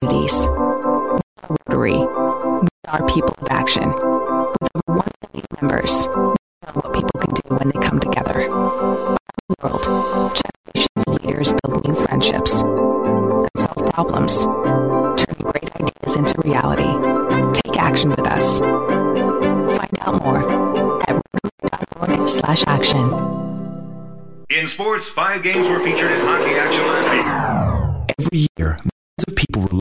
communities. Rotary, we are people of action. With over 1 million members, we know what people can do when they come together. Around the world, generations of leaders build new friendships and solve problems, turning great ideas into reality. Take action with us. Find out more at rotary.org slash action. In sports, five games were featured in hockey action last week. Every year, millions of people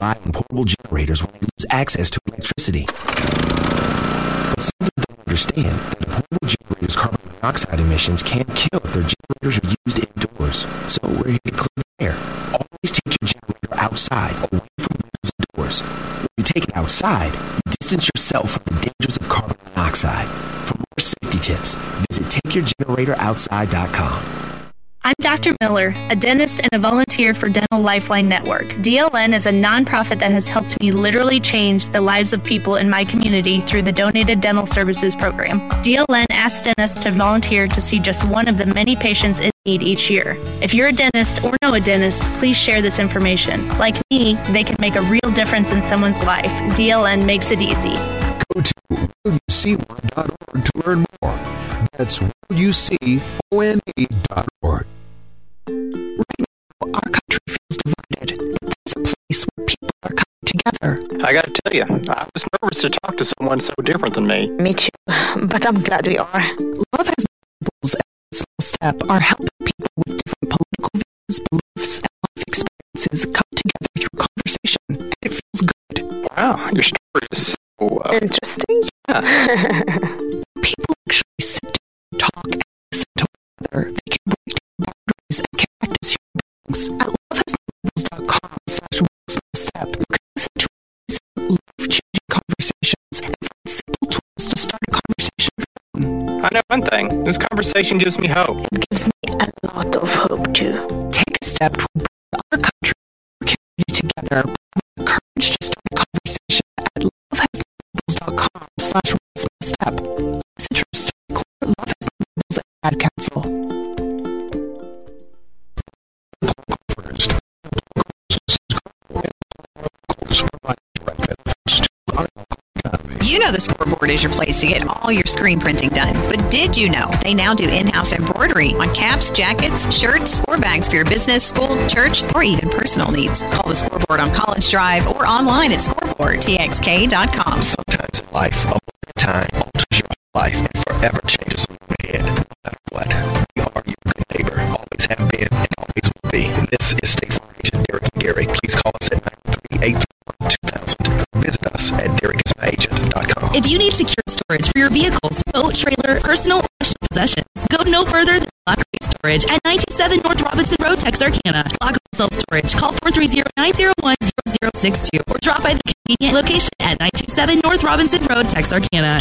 rely on portable generators when they lose access to electricity. But some of them don't understand that a portable generator's carbon monoxide emissions can kill if their generators are used indoors. So we're here to clear the air. Always take your generator outside, away from windows and doors. When you take it outside, distance yourself from the dangers of carbon monoxide. For more safety tips, visit takeyourgeneratoroutside.com. I'm Dr. Miller, a dentist and a volunteer for Dental Lifeline Network. DLN is a nonprofit that has helped me literally change the lives of people in my community through the Donated Dental Services Program. DLN asks dentists to volunteer to see just one of the many patients in need each year. If you're a dentist or know a dentist, please share this information. Like me, they can make a real difference in someone's life. DLN makes it easy. Go to willuc.org to learn more. That's willucone.org. Right now, our country feels divided, but there's a place where people are coming together. I gotta tell you, I was nervous to talk to someone so different than me. Me too, but I'm glad we are. Love has labels and small step are helping people with different political views, beliefs, and life experiences come together through conversation, and it feels good. Wow, your story is so uh, Interesting. yeah. People actually sit down, and talk, and listen to one another. They can human beings. At lovehasnolabels.com slash one small step, you can listen to life-changing conversations and find simple tools to start a conversation of your own. I know one thing. This conversation gives me hope. It gives me a lot of hope too. Take a step toward bringing our country and our community together with the courage to start a conversation at lovehasnolabels.com slash one small step. Message from StoryCorps, Love Has No Labels, Ad Council. You know the scoreboard is your place to get all your screen printing done. But did you know they now do in house embroidery on caps, jackets, shirts, or bags for your business, school, church, or even personal needs? Call the scoreboard on College Drive or online at scoreboardtxk.com. Sometimes in life, a time alters your life and forever changes the road ahead. No matter what, we are your good neighbor, always have been, and always will be. This is State Farm Agent Derek Gary. Please call us at 93831 2000 Visit us at derekismyagent.com. If you need secured storage for your vehicles, boat, trailer, personal, or possessions, go no further than Lock Storage at 927 North Robinson Road, Texarkana. Lock Self Storage. Call 430-901-0062 or drop by the convenient location at 927 North Robinson Road, Texarkana.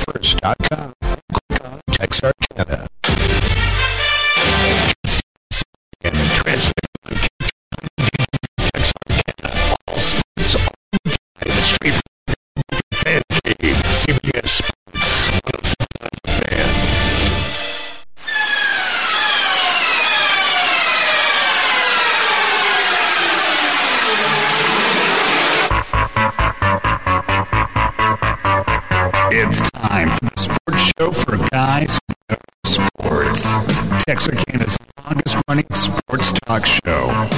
First.com. Click on Texarkana. It's time for the sports show for guys who know sports. Texarkana's longest running sports talk show.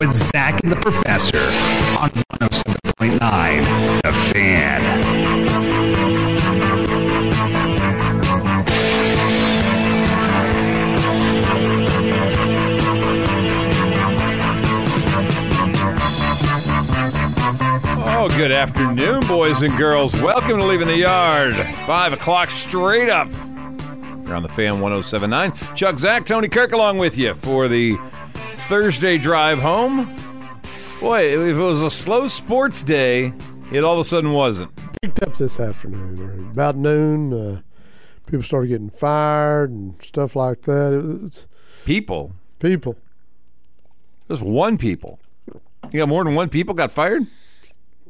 With Zach and the Professor on 107.9 The Fan. Good afternoon, boys and girls. Welcome to Leaving the Yard. Five o'clock straight up. You're on the fan 1079. Chuck Zach, Tony Kirk along with you for the Thursday drive home. Boy, if it was a slow sports day, it all of a sudden wasn't. picked up this afternoon about noon. Uh, people started getting fired and stuff like that. It was People, people. just one people. You got more than one people got fired?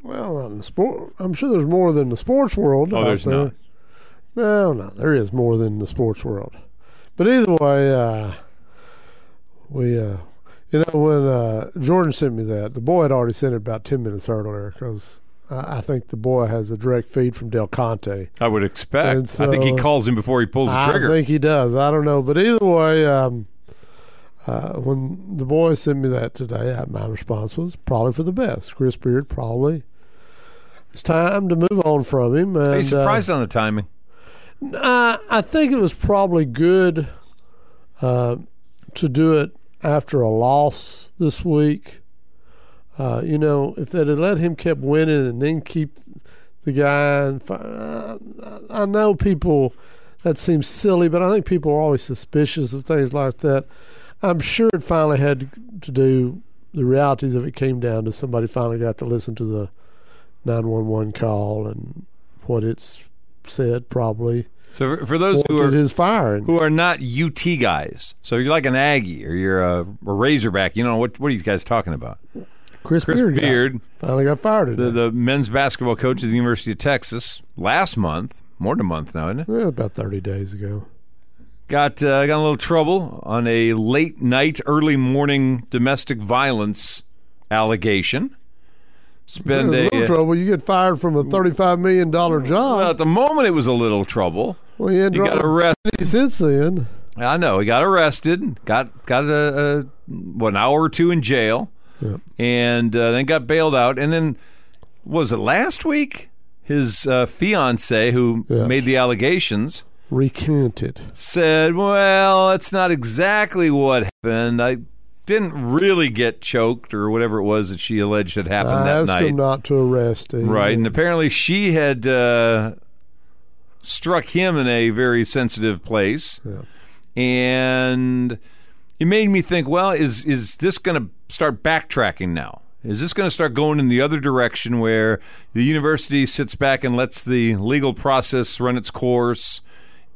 Well, in the sport, I'm sure there's more than the sports world. Oh, there's there. not. No, no, there is more than the sports world. But either way, uh, we uh, You know, when uh, Jordan sent me that, the boy had already sent it about 10 minutes earlier because I I think the boy has a direct feed from Del Conte. I would expect. And I think he calls him before he pulls the trigger. I think he does. I don't know. But either way, um, uh, when the boy sent me that today, I, my response was probably for the best. Chris Beard, probably. It's time to move on from him. And, Are you uh, surprised on the timing? I, I think it was probably good uh, to do it after a loss this week. Uh, you know, if they'd have let him keep winning and then keep the guy, and fi- uh, I know people that seems silly, but I think people are always suspicious of things like that. I'm sure it finally had to do the realities of it came down to somebody finally got to listen to the 911 call and what it's said probably. So for, for those who are his firing. who are not UT guys, so you're like an Aggie or you're a, a Razorback. You know what? What are you guys talking about? Chris, Chris Beard, got- finally got fired the, the men's basketball coach at the University of Texas, last month, more than a month now, isn't it? Yeah, about 30 days ago. Got uh, got a little trouble on a late night, early morning domestic violence allegation. Spend a a, little trouble. You get fired from a $35 million well, job. at the moment it was a little trouble. Well, he, He got arrested. since then. I know he got arrested, got got a, a what, an hour or two in jail, Yep. and uh, then got bailed out. And then was it last week? His uh, fiance, who Yeah. made the allegations, Recanted. said, "Well, that's not exactly what happened. I didn't really get choked or whatever it was that she alleged had happened I that asked night." him not to arrest him. Right, and apparently she had uh, struck him in a very sensitive place, Yeah. and it made me think: Well, is is this going to start backtracking now? Is this going to start going in the other direction where the university sits back and lets the legal process run its course?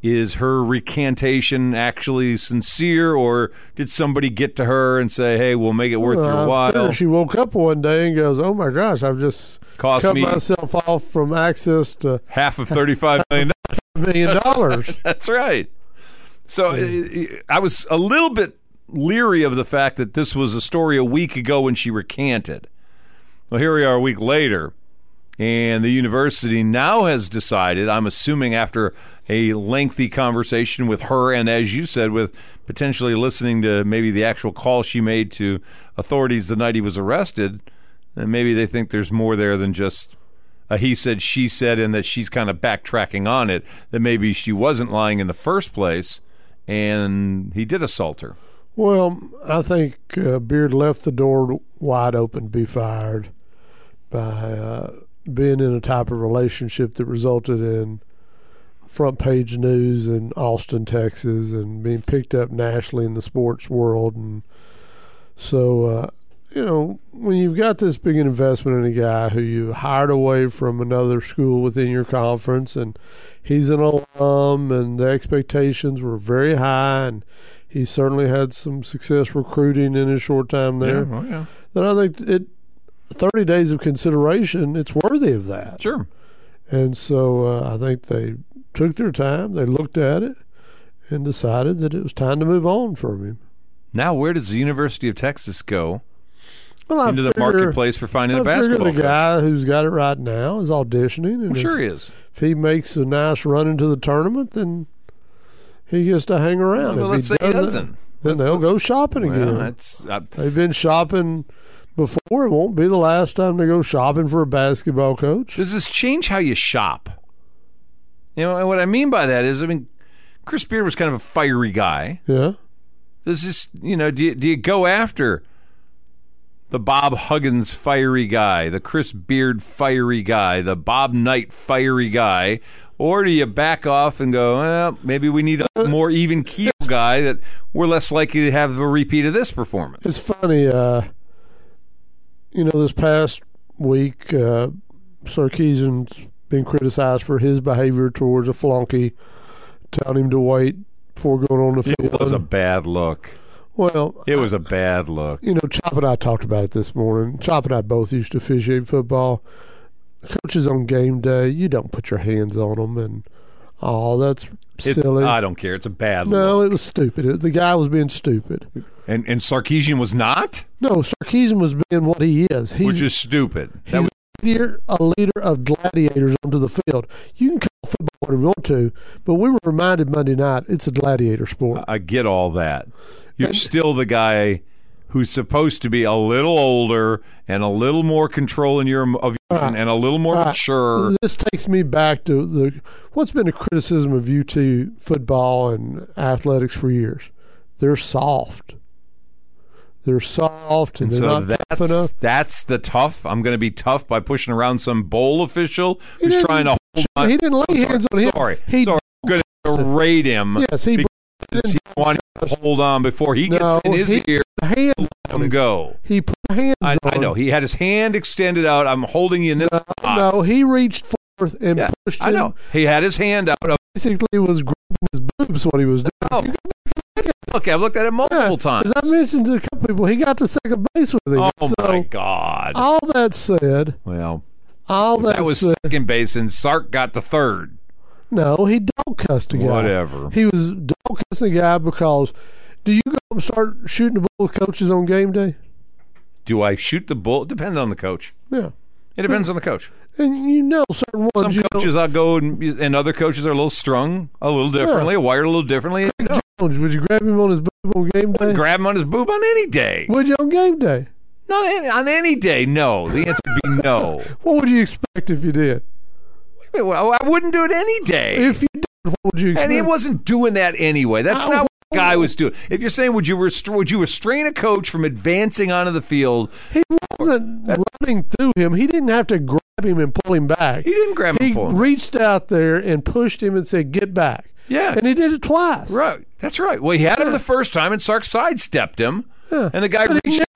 Is her recantation actually sincere, or did somebody get to her and say, "Hey, we'll make it worth Well, your while"? She woke up one day and goes, "Oh my gosh, I've just Cost cut me myself off from access to half of thirty-five million million dollars." That's right. So uh, I was a little bit leery of the fact that this was a story a week ago when she recanted. Well, here we are a week later, and the university now has decided, I'm assuming after a lengthy conversation with her, and as you said, with potentially listening to maybe the actual call she made to authorities the night he was arrested, then maybe they think there's more there than just a he said, she said, and that she's kind of backtracking on it, that maybe she wasn't lying in the first place and he did assault her. Well, I think uh, Beard left the door wide open to be fired by uh, being in a type of relationship that resulted in front page news in Austin, Texas, and being picked up nationally in the sports world. And so, uh, you know, when you've got this big investment in a guy who you hired away from another school within your conference, and he's an alum, and the expectations were very high, and he certainly had some success recruiting in his short time there. Yeah, oh, yeah. Then I think it, 30 days of consideration, it's worthy of that. Sure. And so uh, I think they took their time, they looked at it, and decided that it was time to move on from him. Now, where does the University of Texas go Well, I into the marketplace for finding I a figure basketball the coach? guy who's got it right now is auditioning. And I'm sure if, he is. If he makes a nice run into the tournament, then he gets to hang around. Well, if let's say he doesn't, doesn't. Then they'll go shopping Well, again. that's uh, They've been shopping before. It won't be the last time they go shopping for a basketball coach. Does this change how you shop? You know, and what I mean by that is, I mean, Chris Beard was kind of a fiery guy. Yeah. Does this, you know, do you, do you go after the Bob Huggins fiery guy, the Chris Beard fiery guy, the Bob Knight fiery guy, or do you back off and go, well, maybe we need a more even keel guy that we're less likely to have a repeat of this performance? It's funny, uh, you know, this past week, uh, Sarkisian's been criticized for his behavior towards a flunky, telling him to wait before going on the field. It was a bad look. well, It was a bad look. you know, Chop and I talked about it this morning. Chop and I both used to officiate football. Coaches on game day, you don't put your hands on them, and Oh, that's It's- silly. I don't care. It's a bad look. no, it was stupid. It- the guy was being stupid. And and Sarkisian was not, No, Sarkisian was being what he is. He's, which is stupid. That was, leader, a leader of gladiators onto the field. You can call football whatever you want to, but we were reminded Monday night it's a gladiator sport. I get all that. You're still the guy who's supposed to be a little older and a little more control in your of your, Right. and a little more Right. mature. This takes me back to the what's been a criticism of UT football and athletics for years. They're soft. They're soft and, And they're so not tough enough. that's that's the tough. I'm going to be tough by pushing around some bowl official He who's trying to hold on. He didn't lay hands on him. Sorry, He sorry. I'm going to berate him. Yes, he because he wanted to hold on before he gets No, in his he- ear. hands Let him go. He put hands I, on I know. He had his hand extended out. I'm holding you in this spot. No, he reached forth and Yeah, pushed him. I know. He had his hand out. Basically, was grabbing his boobs what he was doing. oh, look, I've looked at it multiple times. As I mentioned to a couple people, he got to second base with him. Oh so, my God! all that said, Well, all that, that was said, second base, and Sark got the third. no, he dog cussed a guy. Whatever. He was dog cussing a guy because. Do you go and start shooting the bull with coaches on game day? Do I shoot the bull? Depends on the coach. Yeah, It depends on the coach. and you know certain ones. Some coaches I'll go and, and other coaches are a little strung a little differently, wired a little differently. know, Jones, would you grab him on his boob on game day? Grab him on his boob on any day. Would you on game day? Not any, on any day. No. The answer would be no. What would you expect if you did? Well, I wouldn't do it any day. If you did, what would you expect? and he wasn't doing that anyway. That's Oh, not what the guy was doing. If you're saying would you rest- would you restrain a coach from advancing onto the field? He wasn't running through him. He didn't have to grab him and pull him back. He didn't grab him He and pull him. reached out there and pushed him and said, "Get back." Yeah. and he did it twice. Right. That's right. Well, he had him the first time, and Sark sidestepped him, Yeah. and the guy But he reached.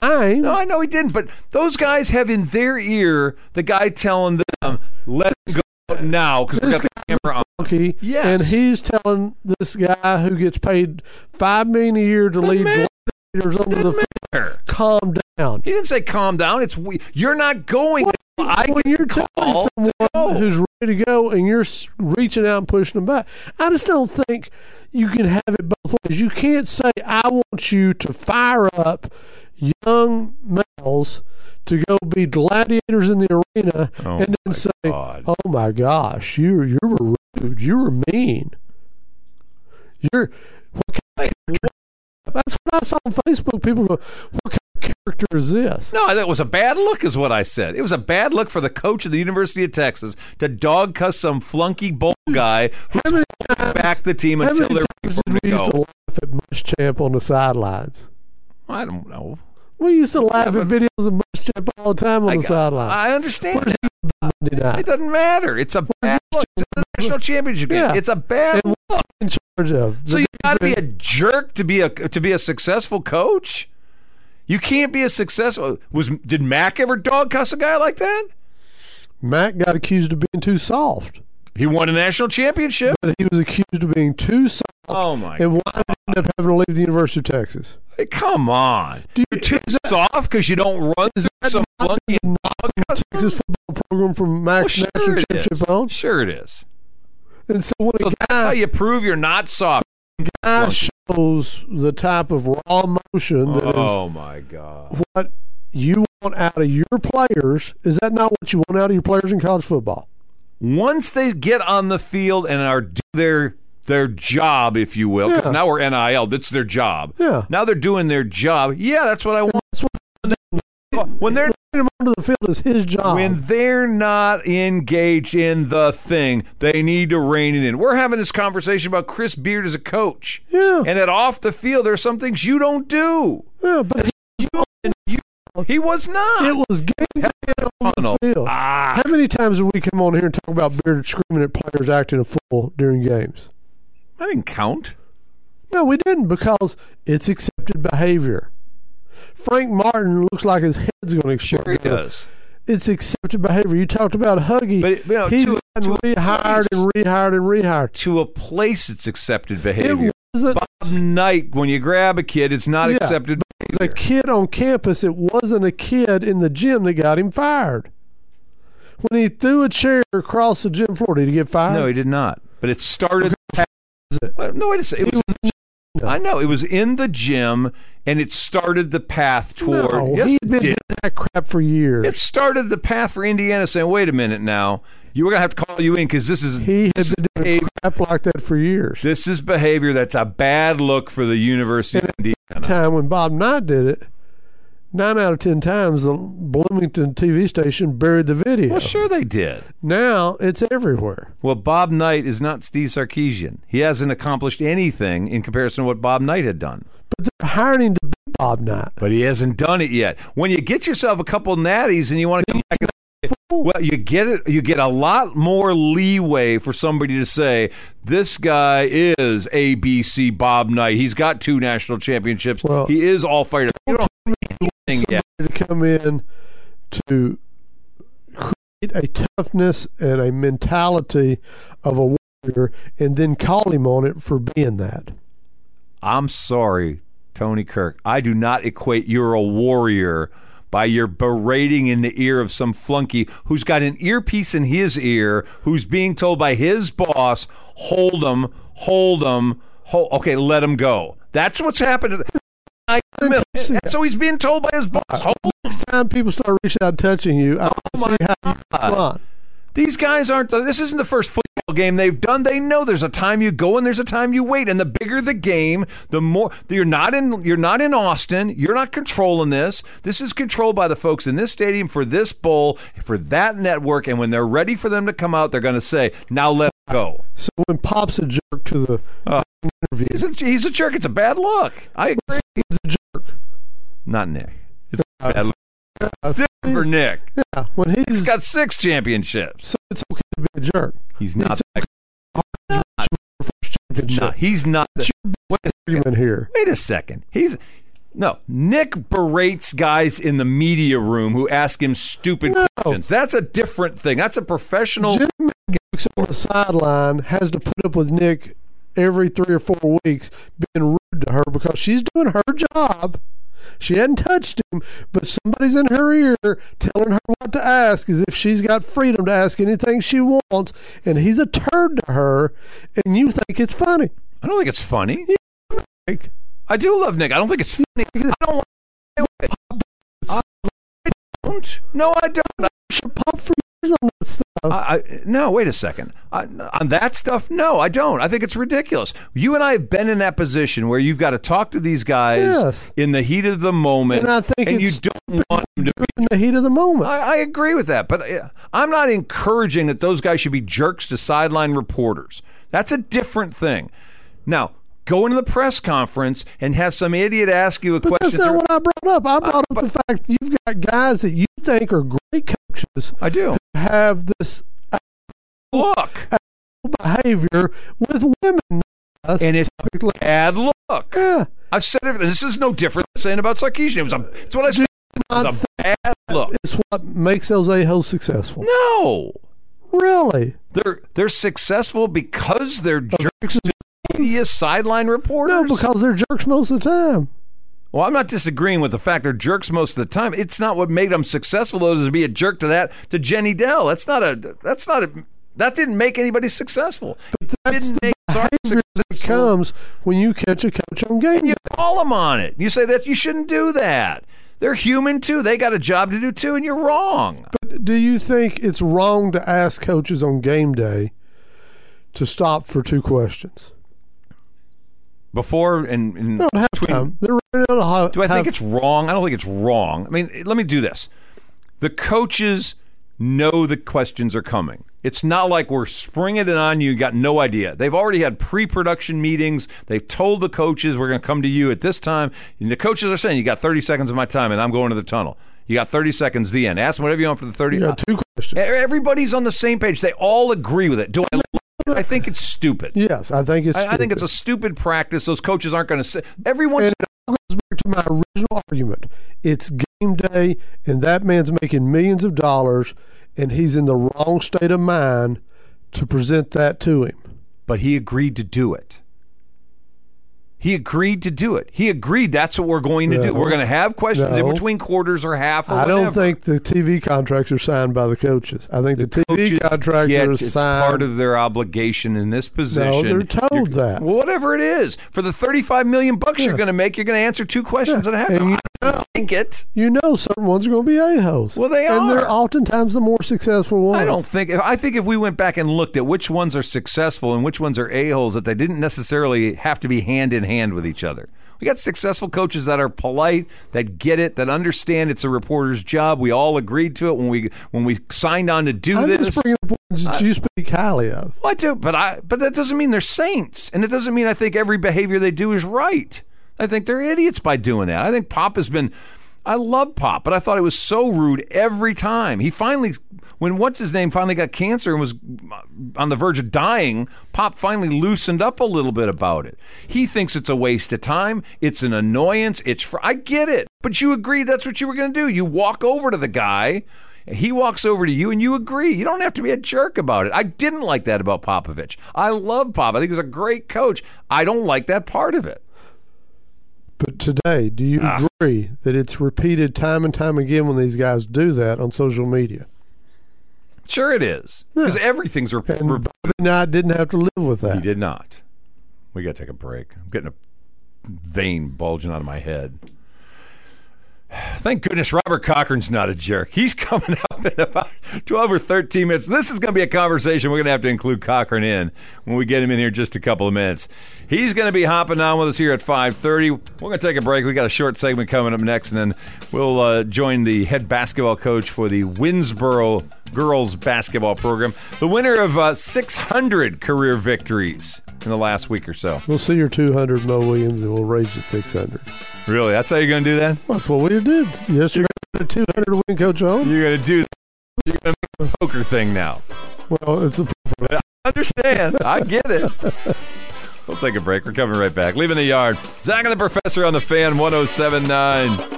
By him. No, I know he didn't, but those guys have in their ear the guy telling them, let's go now," because we've got the camera on. Monkey, Yes. and he's telling this guy who gets paid five million a year to lead matter. gladiators onto the field, calm down. He didn't say calm down. It's we, you're not going. I when you're telling someone who's ready to go and you're reaching out and pushing them back, I just don't think you can have it both ways. You can't say I want you to fire up young males to go be gladiators in the arena Oh and then say, God. "Oh my gosh, you you were rude, you were mean, you're." What kind of that's what I saw on Facebook. People go, "What kind character is this?" No, that was a bad look, is what I said. It was a bad look for the coach of the University of Texas to dog cuss some flunky bull guy who's back the team until they're ready for we him used to go. laugh at Muschamp on the sidelines? I don't know. We used to laugh Yeah, at videos of Muschamp all the time on I, the sideline. I understand. Where's he been Monday It doesn't matter. It's a bad look. It's a national championship game. Yeah. It's a bad And he in charge of? So you got to be a jerk to be a to be a successful coach. You can't be a successful. Was did Mack ever dog cuss a guy like that? Matt got accused of being too soft, He won a national championship. but he was accused of being too soft. Oh my! And why did he end up having to leave the University of Texas? Hey, come on! Do you- You're too that- soft because you don't run Is that some not flunky the dog cuss. Texas football program from Well, sure National Championship on? Sure it is. And so when So a that's how you prove you're not soft. guy shows the type of raw emotion that is Oh my god! what you want out of your players. Is that not what you want out of your players in college football? Once they get on the field and are do their their job, if you will, Yeah. now we're NIL. That's their job. Yeah. Now they're doing their job. Yeah, that's what I want. When they're him onto the field is his job. when they're not engaged in the thing, they need to rein it in. We're having this conversation about Chris Beard as a coach. yeah, And that off the field, there's some things you don't do. yeah, but He was not. it was game on the field. Ah, How many times did we come on here and talk about Beard screaming at players acting a fool during games? I didn't count. No, we didn't because it's accepted behavior. Frank Martin looks like his head's going to explode. Sure, he does. It's accepted behavior. You talked about Huggy. But, you know, He's to- gotten to rehired and rehired and rehired. To a place, it's accepted behavior. It wasn't Bob Knight, when you grab a kid, it's not Yeah, accepted was a kid on campus. It wasn't a kid in the gym that got him fired. when he threw a chair across the gym floor, did he get fired? No, he did not. But it started. Well, no, wait a second. It was. I know it was in the gym, and it started the path toward. No, yes, he'd it been that crap for years. It started the path for Indiana saying, "Wait a minute, now you were gonna have to call you in because this is he has been doing crap like that for years. This is behavior that's a bad look for the University of Indiana. Time when Bob Knight did it, nine out of ten times the Bloomington TV station buried the video. Well, sure they did. Now it's everywhere. Well, Bob Knight is not Steve Sarkisian. He hasn't accomplished anything in comparison to what Bob Knight had done. But they're hiring him to be Bob Knight. But he hasn't done it yet. When you get yourself a couple natties and you want to come back, well, you get it. You get a lot more leeway for somebody to say this guy is ABC Bob Knight. He's got two national championships. Well, he is all up. You don't anything yet. Come in to create a toughness and a mentality of a warrior, and then call him on it for being that. I'm sorry, Tony Kirk. I do not equate you're a warrior by your berating in the ear of some flunky who's got an earpiece in his ear, who's being told by his boss, hold him, hold him, hold, okay, let him go. That's what's happened. So he's being told by his boss, hold. Next time people start reaching out and touching you, I to see how you respond. These guys aren't. This isn't the first football game they've done. They know there's a time you go and there's a time you wait. And the bigger the game, the more you're not in. You're not in Austin. You're not controlling this. This is controlled by the folks in this stadium for this bowl for that network. And when they're ready for them to come out, they're going to say, "Now let go." So when Pop's a jerk to the Uh, interview, He's a, he's a jerk. It's a bad look. I agree. he's a jerk. Not Nick. It's a bad look. It's for Nick. Yeah, when he's He's got six championships. so it's okay to be a jerk. He's not. It's Not. He's not. He's not. the- Wait a argument here. Wait a second. He's no Nick berates guys in the media room who ask him stupid No. questions. That's a different thing. That's a professional. Jim on the sideline has to put up with Nick every three or four weeks being rude to her because she's doing her job. She hadn't touched him, but somebody's in her ear telling her what to ask as if she's got freedom to ask anything she wants, and he's a turd to her, and you think it's funny. I don't think it's funny. Like, I do love Nick. I don't think it's funny. I don't. want to it. I don't. No, I don't. I, should pop for that stuff. I, no, wait a second. I, on that stuff, no, I don't. I think it's ridiculous. You and I have been in that position where you've got to talk to these guys Yes. in the heat of the moment, And I think and you don't want them to be in the heat of the moment. I, I agree with that, but I'm not encouraging that those guys should be jerks to sideline reporters. That's a different thing. Now, go into the press conference and have some idiot ask you a But that's question. not or- what I brought up. I brought up uh, the fact that you've got guys that you think are great coaches I do. have this Look, behavior with women. And it's a typically. bad look. Yeah. I've said it. This is no different than saying about Sarkisian. It was a. It's what I said. It was a bad look. It's what makes those a-holes successful. No, Really? they're they're successful because they're jerks media sideline reporters. No, because they're jerks most of the time. Well, I'm not disagreeing with the fact they're jerks most of the time. It's not what made them successful, though, is to be a jerk to that to Jenny Dell. That's not a. That's not a. That didn't make anybody successful. It That's didn't the make behavior that comes when you catch a coach on game You call them on it. You say that you shouldn't do that. They're human too. They got a job to do too, and you're wrong. Do you think it's wrong to ask coaches on game day to stop for two questions? Before and, and No, at halftime. They're running out of Do I think it's wrong? I don't think it's wrong. I mean, let me do this. The coaches know the questions are coming. It's not like we're springing it on you, you got no idea. They've already had pre production meetings. They've told the coaches, we're going to come to you at this time. And the coaches are saying, you got 30 seconds of my time, and I'm going to the tunnel. You got 30 seconds, the end. Ask them whatever you want for the 30. You got two questions. Everybody's on the same page. They all agree with it. Do I? I think it's stupid. Yes, I think it's. I, I think it's a stupid. practice. Those coaches aren't going to say. Everyone's And it goes back to my original argument. It's game day, and that man's making millions of dollars, and he's in the wrong state of mind to present that to him. but he agreed to do it. He agreed to do it. He agreed that's what we're going to No. do. We're going to have questions in between quarters or half or I don't think the TV contracts are signed by the coaches. I think the, TV contracts get- are it's signed. part of their obligation in this position. No, they're told that. Well, whatever it is, for the thirty-five million bucks you're going to make, you're going to answer two questions and a half. And you I don't like it. you know, certain ones are going to be a holes. Well, they and are. they're oftentimes the more successful ones. I don't think. I think if we went back and looked at which ones are successful and which ones are a holes, that they didn't necessarily have to be hand in hand with each other. We got successful coaches that are polite, that get it, that understand it's a reporter's job. We all agreed to it when we when we signed on to do I'm this. just bringing up ones that you speak highly of. Well, I do, but I but that doesn't mean they're saints, and it doesn't mean I think every behavior they do is right. I think they're idiots by doing that. I think Pop has been. I love Pop, but I thought it was so rude every time. He finally, when what's his name finally got cancer and was on the verge of dying, Pop finally loosened up a little bit about it. He thinks it's a waste of time. It's an annoyance. It's fr- I get it, but you agree that's what you were going to do. You walk over to the guy. He walks over to you and you agree. You don't have to be a jerk about it. I didn't like that about Popovich. I love Pop. I think he's a great coach. I don't like that part of it. But today, do you Ah. agree that it's repeated time and time again when these guys do that on social media? Sure, it is because everything's rep- And Bobby Knight didn't have to live with that. He did not. We got to take a break. I'm getting a vein bulging out of my head. Thank goodness Robert Cochran's not a jerk. He's coming up in about 12 or 13 minutes. This is going to be a conversation we're going to have to include Cochran in when we get him in here in just a couple of minutes. He's going to be hopping on with us here at 5:30. We're going to take a break. We got a short segment coming up next and then we'll uh, join the head basketball coach for the Winnsboro girls basketball program, the winner of uh, 600 career victories in the last week or so. We'll see your 200 Mo Williams and we'll raise you 600. Really? That's how you're going to do that? That's what we did. Yes, you're going to 200 win coach on. You're going to do you're gonna poker thing now. Well, it's a I understand. I get it. We'll take a break. We're coming right back. Leaving the yard. Zach and the Professor on the fan 1079.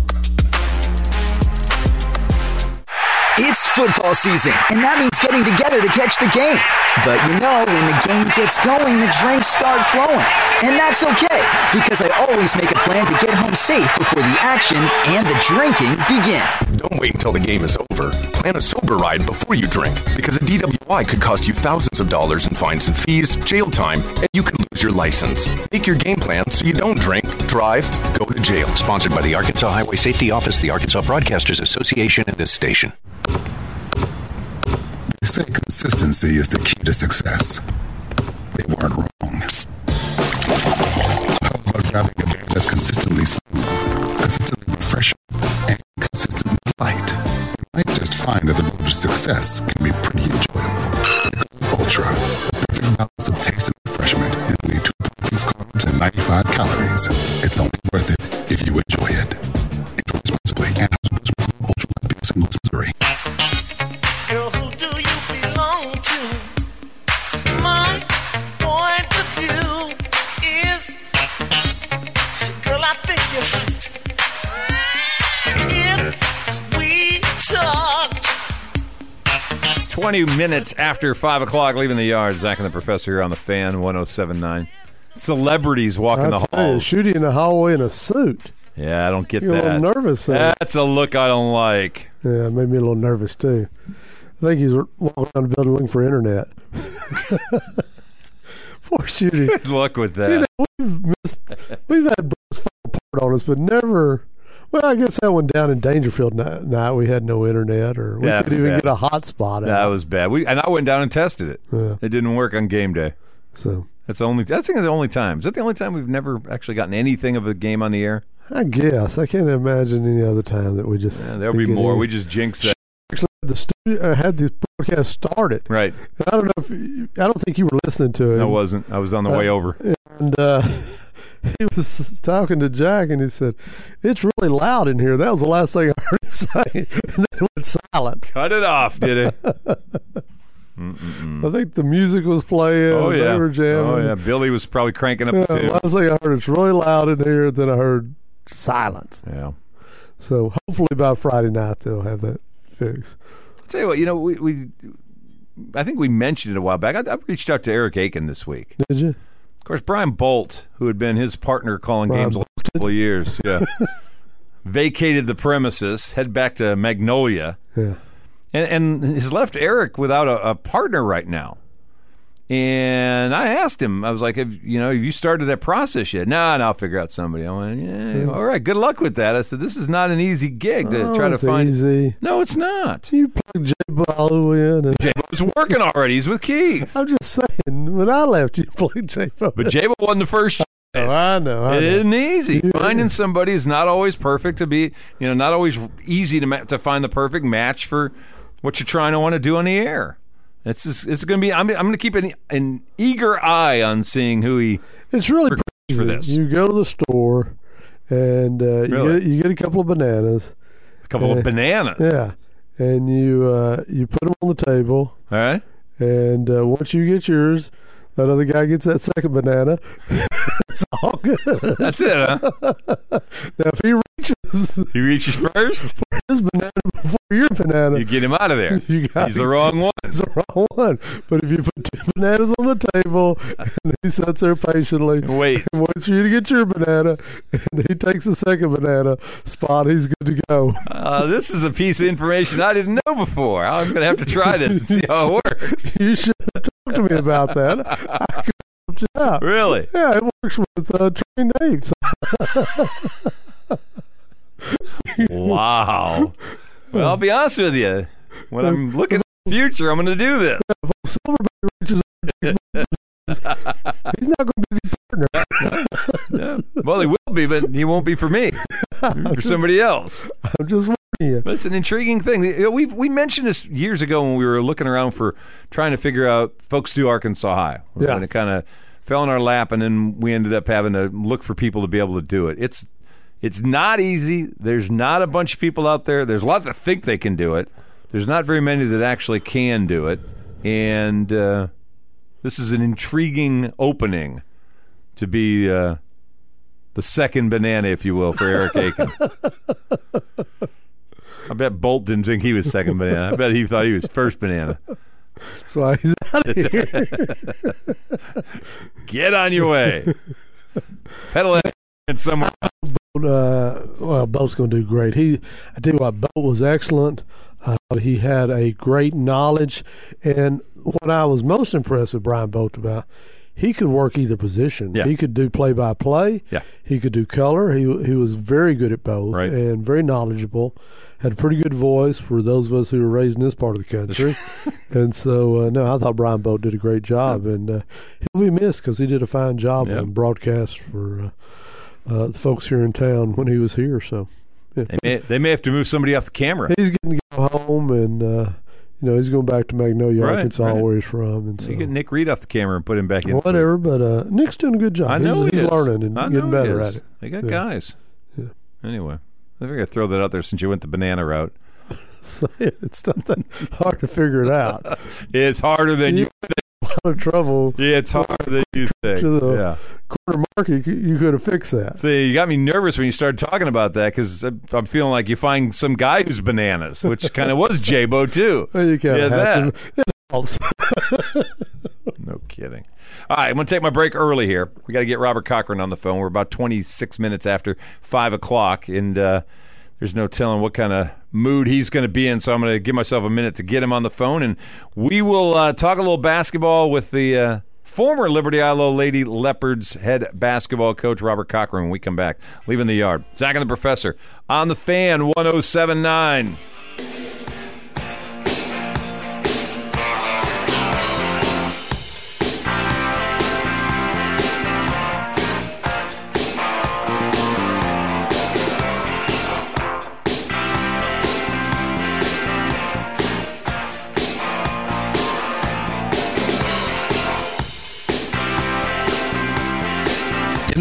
It's football season, and that means getting together to catch the game. But you know, when the game gets going, the drinks start flowing. And that's okay, because I always make a plan to get home safe before the action and the drinking begin. Don't wait until the game is over. Plan a sober ride before you drink, because a DWI could cost you thousands of dollars in fines and fees, jail time, and you can lose your license. Make your game plan so you don't drink, drive, go to jail. Sponsored by the Arkansas Highway Safety Office, the Arkansas Broadcasters Association, and this station. They say consistency is the key to success. They weren't wrong. So how about grabbing a beer that's consistently smooth, consistently refreshing, and consistently light? You might just find that the road to success can be pretty enjoyable. Ultra, the perfect balance of taste and refreshment in only 2.6 carbs and 95 calories. It's only 20 minutes after 5 o'clock, leaving the yard. Zach and the Professor here on the fan 1079. Celebrities walking the tell you, halls. shoot in the hallway in a suit. Yeah, I don't get You're a that. little nervous. there. That's a look I don't like. Yeah, it made me a little nervous too. I think he's walking around the building looking for internet. Poor shooting. Good luck with that. You know, we've missed, we've had bus fall apart on us, but never. Well, I guess that one down in Daingerfield night, night we had no internet, or we Yeah, could even bad. get a hotspot. That was bad. We and I went down and tested it. Yeah. It didn't work on game day. So that's the only. I think it's the only time. Is that the only time we've never actually gotten anything of a game on the air? I guess I can't imagine any other time that we just. Yeah, there'll be more. in. We just jinxed that. Actually, the studio uh, had this broadcast started. Right. And I don't know if you- I don't think you were listening to it. I wasn't. I was on the way over. And uh, he was talking to Jack, and he said, "It's really loud in here." That was the last thing I heard him say, and then it went silent. Cut it off, did it? I think the music was playing. Oh yeah. they were jamming. Oh yeah. Billy was probably cranking up Yeah, the tune. last thing I heard, it's really loud in here. Then I heard silence. Yeah. So hopefully by Friday night they'll have that fixed. I'll Tell you what, you know, we, we I think we mentioned it a while back. I, I reached out to Eric Aiken this week. Did you? Of course, Brian Bolt, who had been his partner calling Brian games the last couple of years, yeah, vacated the premises, head back to Magnolia, Yeah. and, and has left Eric without a, a partner right now. And I asked him, I was like, have, you know, have you started that process yet? No, no, I'll figure out somebody. I went, yeah, all right, good luck with that. I said, this is not an easy gig to Oh, try to find. easy. No, it's not. You plug J Ball in, and J working already. He's with Keith. I'm just saying, when I left, you played J Ball. But Jabo wasn't the first. Oh, I know. I It know. isn't easy. Yeah. Finding somebody is not always perfect to be, you know, not always easy to ma- to find the perfect match for what you're trying to want to do on the air. It's just, it's going to be. I'm, I'm going to keep an, an eager eye on seeing who he. It's really for this. You go to the store, and uh, you Really? get you get a couple of bananas. A couple Uh, of bananas. Yeah, and you uh, you put them on the table. All right. And uh, once you get yours, that other guy gets that second banana. it's all good. That's it, huh? now, if he reaches He reaches first. his banana before your banana, You get him out of there. You got He's the wrong one. It's the wrong one. But if you put two bananas on the table and he sits there patiently, Wait. and waits for you to get your banana, and he takes the second banana spot, he's good to go. Uh, this is a piece of information I didn't know before. I'm going to have to try this and see how it works. You should talked to me about that. I could have you out. Really? Yeah, it works with uh, trained apes. Wow. Well, I'll be honest with you. When I'm looking at the future, I'm going to do this. Silverback reaches he's not going to be the partner. Well, he will be, but he won't be for me. For somebody else. I'm just But it's an intriguing thing. We we mentioned this years ago when we were looking around for trying to figure out folks do Arkansas High. Yeah. And it kind of fell in our lap, and then we ended up having to look for people to be able to do it. It's it's not easy. There's not a bunch of people out there. There's a lot that think they can do it. There's not very many that actually can do it, and uh, this is an intriguing opening to be uh, the second banana, if you will, for Eric Aiken. I bet Bolt didn't think he was second banana. I bet he thought he was first banana. That's why he's out of here. Get on your way. Pedal it somewhere. else. uh, well, Bolt's going to do great. He, I tell you what, Bo was excellent. Uh, he had a great knowledge, and what I was most impressed with Brian Bolt about, he could work either position. Yeah. He could do play by play. Yeah. He could do color. He he was very good at both Right. and very knowledgeable. Had a pretty good voice for those of us who were raised in this part of the country. and so, uh, no, I thought Brian Bolt did a great job, and uh, he'll be missed because he did a fine job Yeah. on broadcast for. Uh, uh, the folks here in town when he was here. So yeah. They may, they may have to move somebody off the camera. he's getting to go home, and uh, you know he's going back to Magnolia, Right, Arkansas, right. where he's from, and so You get Nick Reed off the camera and put him back in. whatever. But uh, Nick's doing a good job. I know he's, he he's learning and getting better at it. They got Yeah. guys. Anyway, I think I throw that out there since you went the banana route. It's not that hard to figure it out. It's harder than you. Lot of trouble. Yeah, it's harder than you think. To the Yeah. corner market, you, you could have fixed that. See, you got me nervous when you started talking about that because I'm feeling like you find some guy who's bananas, which kind of was J-Bo too. Well, you kind Yeah, that. to. It helps. No kidding. All right, I'm going to take my break early here. We got to get Robert Cochran on the phone. We're about 26 minutes after 5 o'clock, and uh, there's no telling what kind of mood he's going to be in, so I'm going to give myself a minute to get him on the phone, and we will uh, talk a little basketball with the uh, former Liberty-Eylau Lady Leopards head basketball coach, Robert Cochran, when we come back. Leaving the yard. Zach and the Professor on the fan 1079.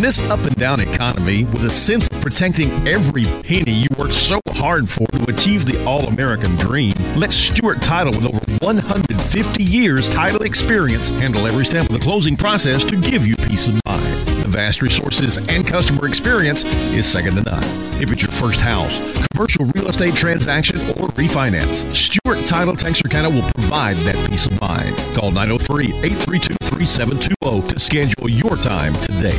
In this up and down economy, with a sense of protecting every penny you worked so hard for to achieve the all American dream, let Stewart Title, with over 150 years title experience, handle every step of the closing process to give you peace of mind. The vast resources and customer experience is second to none. If it's your first house, commercial real estate transaction, or refinance, Stewart Title Texarkana will provide that peace of mind. Call 903 832 3720 to schedule your time today.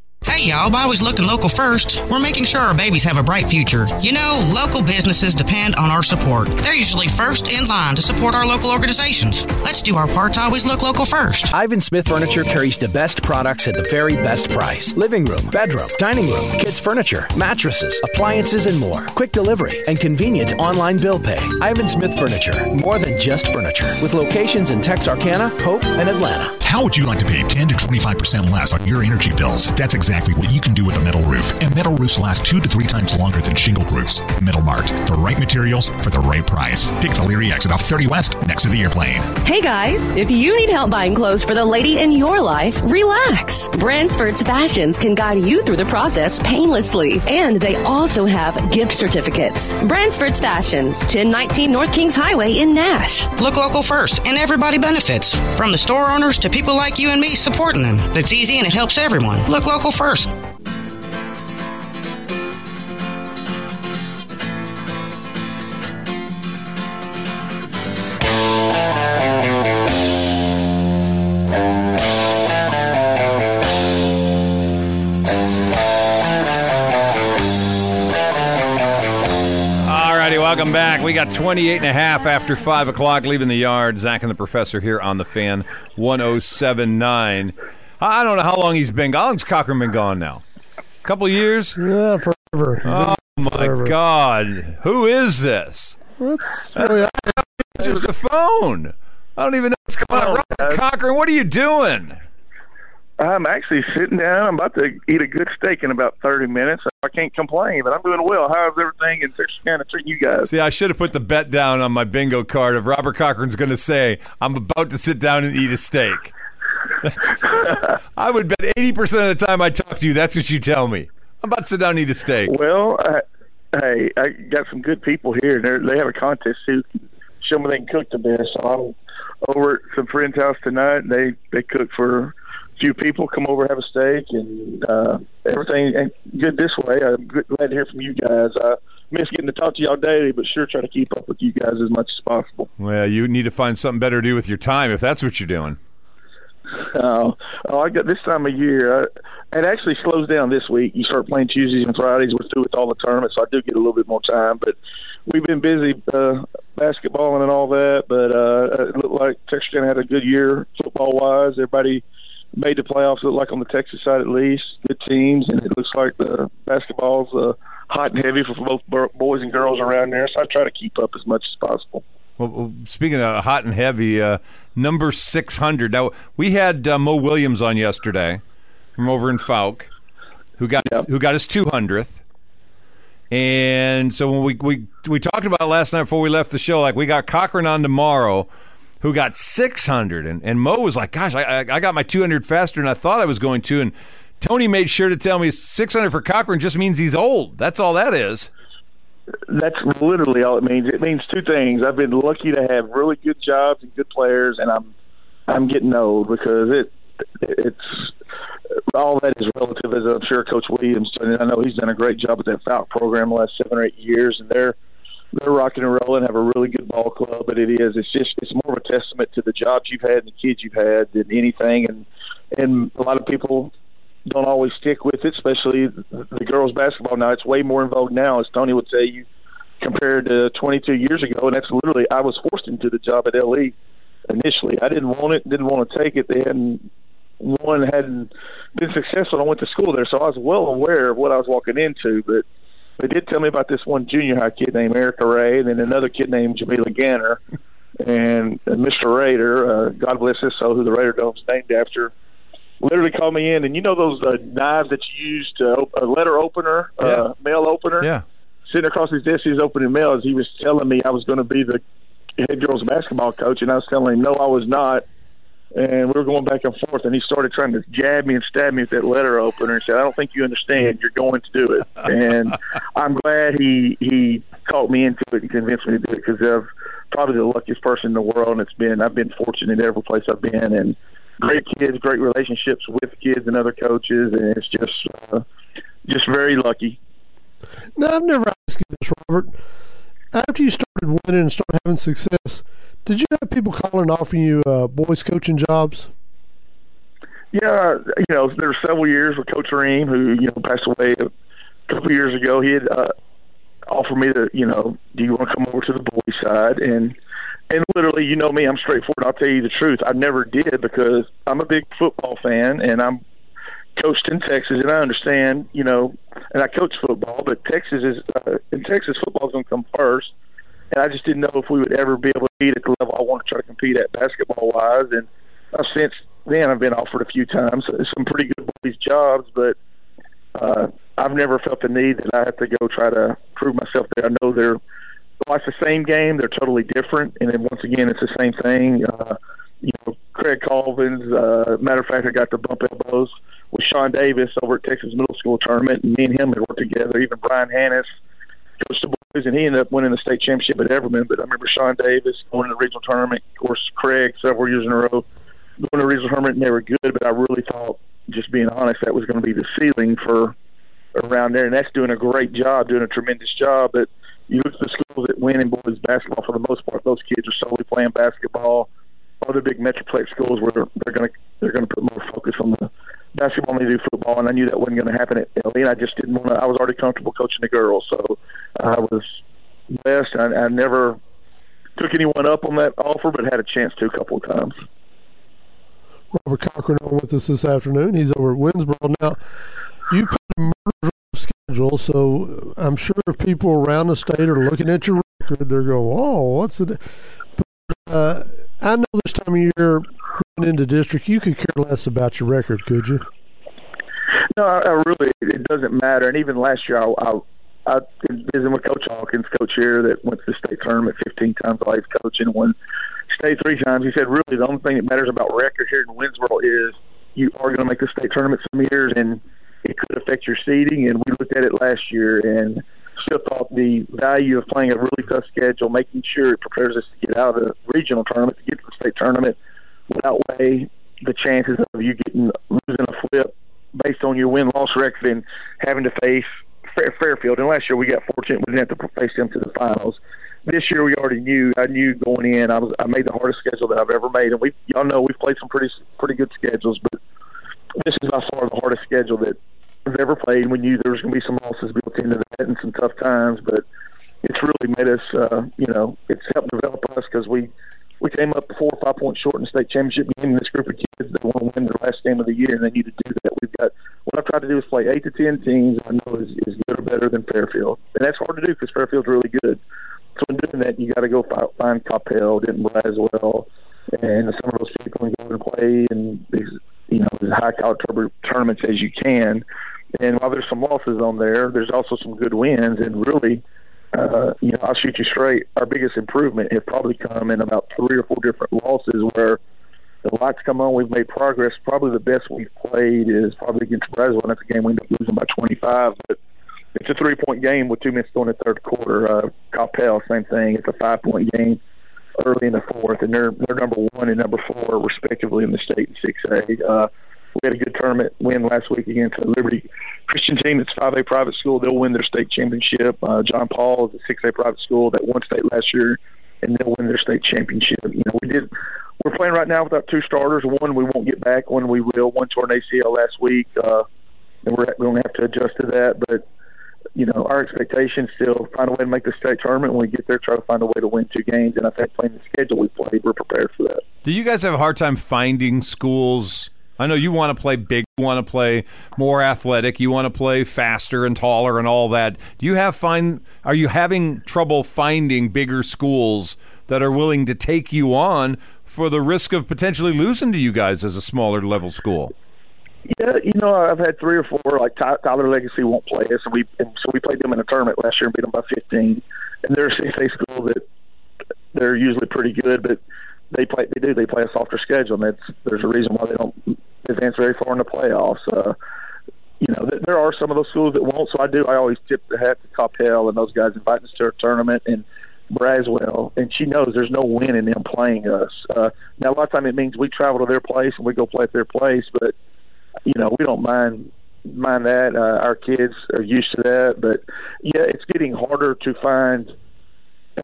Hey y'all, by always looking local first, we're making sure our babies have a bright future. You know, local businesses depend on our support. They're usually first in line to support our local organizations. Let's do our part to always look local first. Ivan Smith Furniture carries the best products at the very best price. Living room, bedroom, dining room, kids furniture, mattresses, appliances, and more. Quick delivery and convenient online bill pay. Ivan Smith Furniture, more than just furniture. With locations in Texarkana, Hope, and Atlanta. How would you like to pay 10 to 25% less on your energy bills? That's exactly what you can do with a metal roof. And metal roofs last two to three times longer than shingle roofs. Metal Mart. The right materials for the right price. Take the Leary exit off 30 West next to the airplane. Hey guys, if you need help buying clothes for the lady in your life, relax. Bransford's Fashions can guide you through the process painlessly. And they also have gift certificates. Bransford's Fashions, 1019 North Kings Highway in Nash. Look local first, and everybody benefits. From the store owners to people like you and me supporting them. That's easy and it helps everyone. Look local first. Alrighty, welcome back. We got 28 and a half after 5 o'clock leaving the yard. Zach and the professor here on the fan 1079. I don't know how long he's been. How long's Cochran been gone now? A couple years? Yeah, forever. Oh, my Forever. God. Who is this? What's That's answers the phone. I don't even know what's going oh, on. Robert Cochran, what are you doing? I'm actually sitting down. I'm about to eat a good steak in about 30 minutes. I can't complain, but I'm doing well. How's everything in Texarkana treating you guys? See, I should have put the bet down on my bingo card of Robert Cochran's going to say, I'm about to sit down and eat a steak. I would bet 80% of the time I talk to you, that's what you tell me. I'm about to sit down and eat a steak. Well, I, hey, I got some good people here. and they're- have a contest who show me they can cook the best. So I'm over at some friend's house tonight. And they they cook for a few people. Come over, have a steak, and uh, everything ain't good this way. I'm glad to hear from you guys. I miss getting to talk to y'all daily, but sure try to keep up with you guys as much as possible. Well, you need to find something better to do with your time if that's what you're doing. Oh, oh, I got this time of year. I, it actually slows down this week. You start playing Tuesdays and Fridays. We're through with all the tournaments, so I do get a little bit more time. But we've been busy uh, basketballing and all that. But uh, it looked like Texas had a good year football wise. Everybody made the playoffs. Looked like on the Texas side at least, good teams, and it looks like the basketball's uh, hot and heavy for both boys and girls around there. So I try to keep up as much as possible. Well, speaking of hot and heavy, uh, number 600. Now, we had uh, Mo Williams on yesterday from over in Fouke, who got who got his 200th. And so when we, we we talked about it last night before we left the show, like we got Cochran on tomorrow, who got 600, and, and Mo was like, "Gosh, I, I I got my 200 faster than I thought I was going to." And Tony made sure to tell me 600 for Cochran just means he's old. That's all that is. That's literally all it means. It means two things. I've been lucky to have really good jobs and good players, and I'm I'm getting old because it it's all that is relative. As I'm sure Coach Williams, and I know he's done a great job with that Falcon program the last seven or eight years, and they're they're rocking and rolling, have a really good ball club. But it is it's just it's more of a testament to the jobs you've had and the kids you've had than anything. And and a lot of people don't always stick with it, especially the girls' basketball. Now it's way more in vogue now, as Tony would tell you, compared to 22 years ago. And that's literally I was forced into the job at LE initially. I didn't want it, didn't want to take it. They hadn't one hadn't been successful. I went to school there, so I was well aware of what I was walking into. But they did tell me about this one junior high kid named Erica Ray, and then another kid named Jamila Ganner. And uh, Mr. Raider, uh, God bless his soul, who the Raider Dome's named after, literally called me in. And you know those uh, knives that you use to op- a letter opener, uh, mail opener? Yeah. Sitting across his desk, he was opening mail as he was telling me I was going to be the head girls basketball coach, and I was telling him no, I was not. And we were going back and forth, and he started trying to jab me and stab me with that letter opener, and said, "I don't think you understand. You're going to do it." and I'm glad he he caught me into it and convinced me to do it because I'm probably the luckiest person in the world, and it's been I've been fortunate in every place I've been, and great kids, great relationships with kids and other coaches, and it's just uh, just very lucky. Now, I've never asked you this, Robert. After you started winning and started having success, did you have people calling and offering you uh, boys coaching jobs? Yeah, you know, there were several years with Coach Ream, who you know passed away a couple of years ago. He had uh, offered me to, you know, do you want to come over to the boys' side? And and literally, you know me, I'm straightforward. I'll tell you the truth. I never did because I'm a big football fan, and I'm coached in Texas, and I understand, you know, and I coach football, but Texas is uh, in Texas football is going to come first. And I just didn't know if we would ever be able to beat at the level I want to try to compete at basketball wise. And uh, since then, I've been offered a few times uh, some pretty good boys jobs, but uh, I've never felt the need that I have to go try to prove myself there. I know they're it's the same game; they're totally different. And then once again, it's the same thing. Uh, you know, Craig Colvin's. Uh, matter of fact, I got to bump elbows with Sean Davis over at Texas Middle School tournament, and me and him had worked together. Even Brian Hannis coached the boys, and he ended up winning the state championship at Everman. But I remember Sean Davis going to the regional tournament. Of course, Craig several years in a row going to the regional tournament, and they were good. But I really thought, just being honest, that was going to be the ceiling for around there, and that's doing a great job, doing a tremendous job. But you look at the schools that win in boys basketball for the most part; those kids are solely playing basketball. Other big metroplex schools where they're, going to they're going to put more focus on the basketball than they do football, and I knew that wasn't going to happen at LA. And I just didn't want to. I was already comfortable coaching the girls, so I was blessed. I, I never took anyone up on that offer, but had a chance to a couple of times. Robert Cochran on with us this afternoon. He's over at Winnsboro. Now, you put a murder schedule, so I'm sure if people around the state are looking at your record, they're going, "Oh, what's the?" But, uh, I know this time of year going into district, you could care less about your record, could you? No, I, I really it doesn't matter. And even last year, I, I been visiting with Coach Hawkins, coach here that went to the state tournament 15 times while he's coaching, won state three times. He said, really, the only thing that matters about record here in Winnsboro is you are going to make the state tournament some years, and it could affect your seeding. And we looked at it last year and still thought the value of playing a really tough schedule, making sure it prepares us to get out of the regional tournament to get to the state tournament, would outweigh the chances of you getting losing a flip based on your win loss record and having to face Fair, Fairfield. And last year we got fortunate; we didn't have to face them to the finals. This year we already knew. I knew going in. I was I made the hardest schedule that I've ever made, and we y'all know we've played some pretty pretty good schedules, but this is by far the hardest schedule that I've ever played. We knew there was going to be some losses built into that and some tough times, but it's really made us. Uh, you know, it's helped develop us because we we came up four or five points short in the state championship game. This group of kids that want to win their last game of the year, and they need to do that. We've got what I've tried to do is play eight to ten teams. I know is, is good or better than Fairfield, and that's hard to do because Fairfield's really good. So in doing that, you got to go find Coppell, Denton Braswell, and some of those people and go and play in these you know as high caliber tournaments as you can. And while there's some losses on there, there's also some good wins, and really uh, you know, I'll shoot you straight. Our biggest improvement has probably come in about three or four different losses where the lights come on. We've made progress. Probably the best we've played is probably against and that's a game we ended up losing by 25. But it's a three point game with two minutes to in the third quarter. Uh, Coppell, same thing. It's a five point game early in the fourth, and they're they're number one and number four respectively in the state in six A. Uh, we had a good tournament win last week against a Liberty Christian team that's 5A private school. They'll win their state championship. Uh, John Paul is a 6A private school that won state last year, and they'll win their state championship. You know, we did. We're playing right now without two starters. One we won't get back. One we will. One tore an ACL last week, uh, and we're going to have to adjust to that. But you know, our expectation still find a way to make the state tournament. When we get there, try to find a way to win two games. And I think playing the schedule we played, we're prepared for that. Do you guys have a hard time finding schools I know you want to play big, you want to play more athletic, you want to play faster and taller and all that. Do you have find are you having trouble finding bigger schools that are willing to take you on for the risk of potentially losing to you guys as a smaller level school? Yeah, you know, I've had three or four. Like Ty- Tyler Legacy won't play us, and we and so we played them in a tournament last year and beat them by 15. And they're a 6A school that they're usually pretty good, but they play they do they play a softer schedule, and there's a reason why they don't advance very far in the playoffs. Uh, you know, th- there are some of those schools that won't. So I do. I always tip the hat to Coppell and those guys inviting us to our tournament and Braswell, and she knows there's no win in them playing us. Uh, now, a lot of time it means we travel to their place and we go play at their place, but you know, we don't mind mind that. Uh, our kids are used to that, but yeah, it's getting harder to find.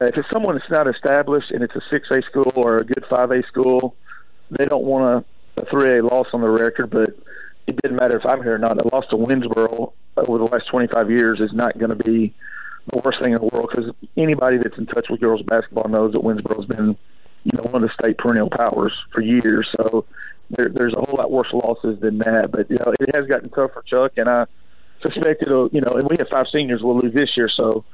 Uh, if it's someone that's not established and it's a six A school or a good five A school, they don't want a, a three A loss on the record. But it didn't matter if I'm here or not. A loss to Winnsboro over the last 25 years is not going to be the worst thing in the world because anybody that's in touch with girls basketball knows that Winnsboro's been, you know, one of the state perennial powers for years. So there, there's a whole lot worse losses than that. But you know, it has gotten tough for Chuck, and I suspect it'll. You know, and we have five seniors we'll lose this year, so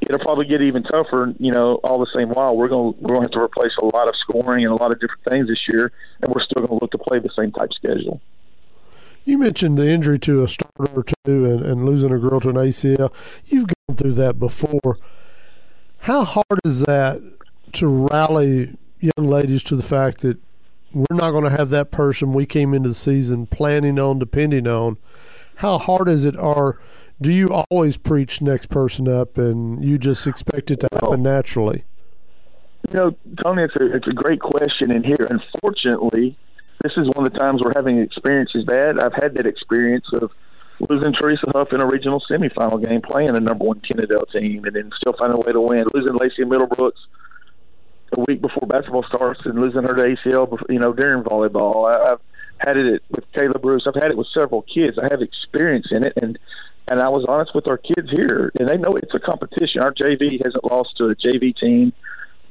it'll probably get even tougher. You know, all the same while we're going we're going to have to replace a lot of scoring and a lot of different things this year, and we're still going to look to play the same type schedule. You mentioned the injury to a starter or two and, and losing a girl to an ACL. You've gone through that before. How hard is that to rally young ladies to the fact that we're not going to have that person we came into the season planning on, depending on? How hard is it, or do you always preach next person up and you just expect it to happen naturally? You know, Tony, it's a it's a great question, and here, unfortunately, this is one of the times we're having experiences bad. I've had that experience of losing Teresa Huff in a regional semifinal game, playing a number one Kennedale team, and then still finding a way to win. Losing Lacey Middlebrooks a week before basketball starts, and losing her to ACL, you know, during volleyball. I, I've had it with Kayla Bruce. I've had it with several kids. I have experience in it, and and I was honest with our kids here, and they know it's a competition. Our JV hasn't lost to a JV team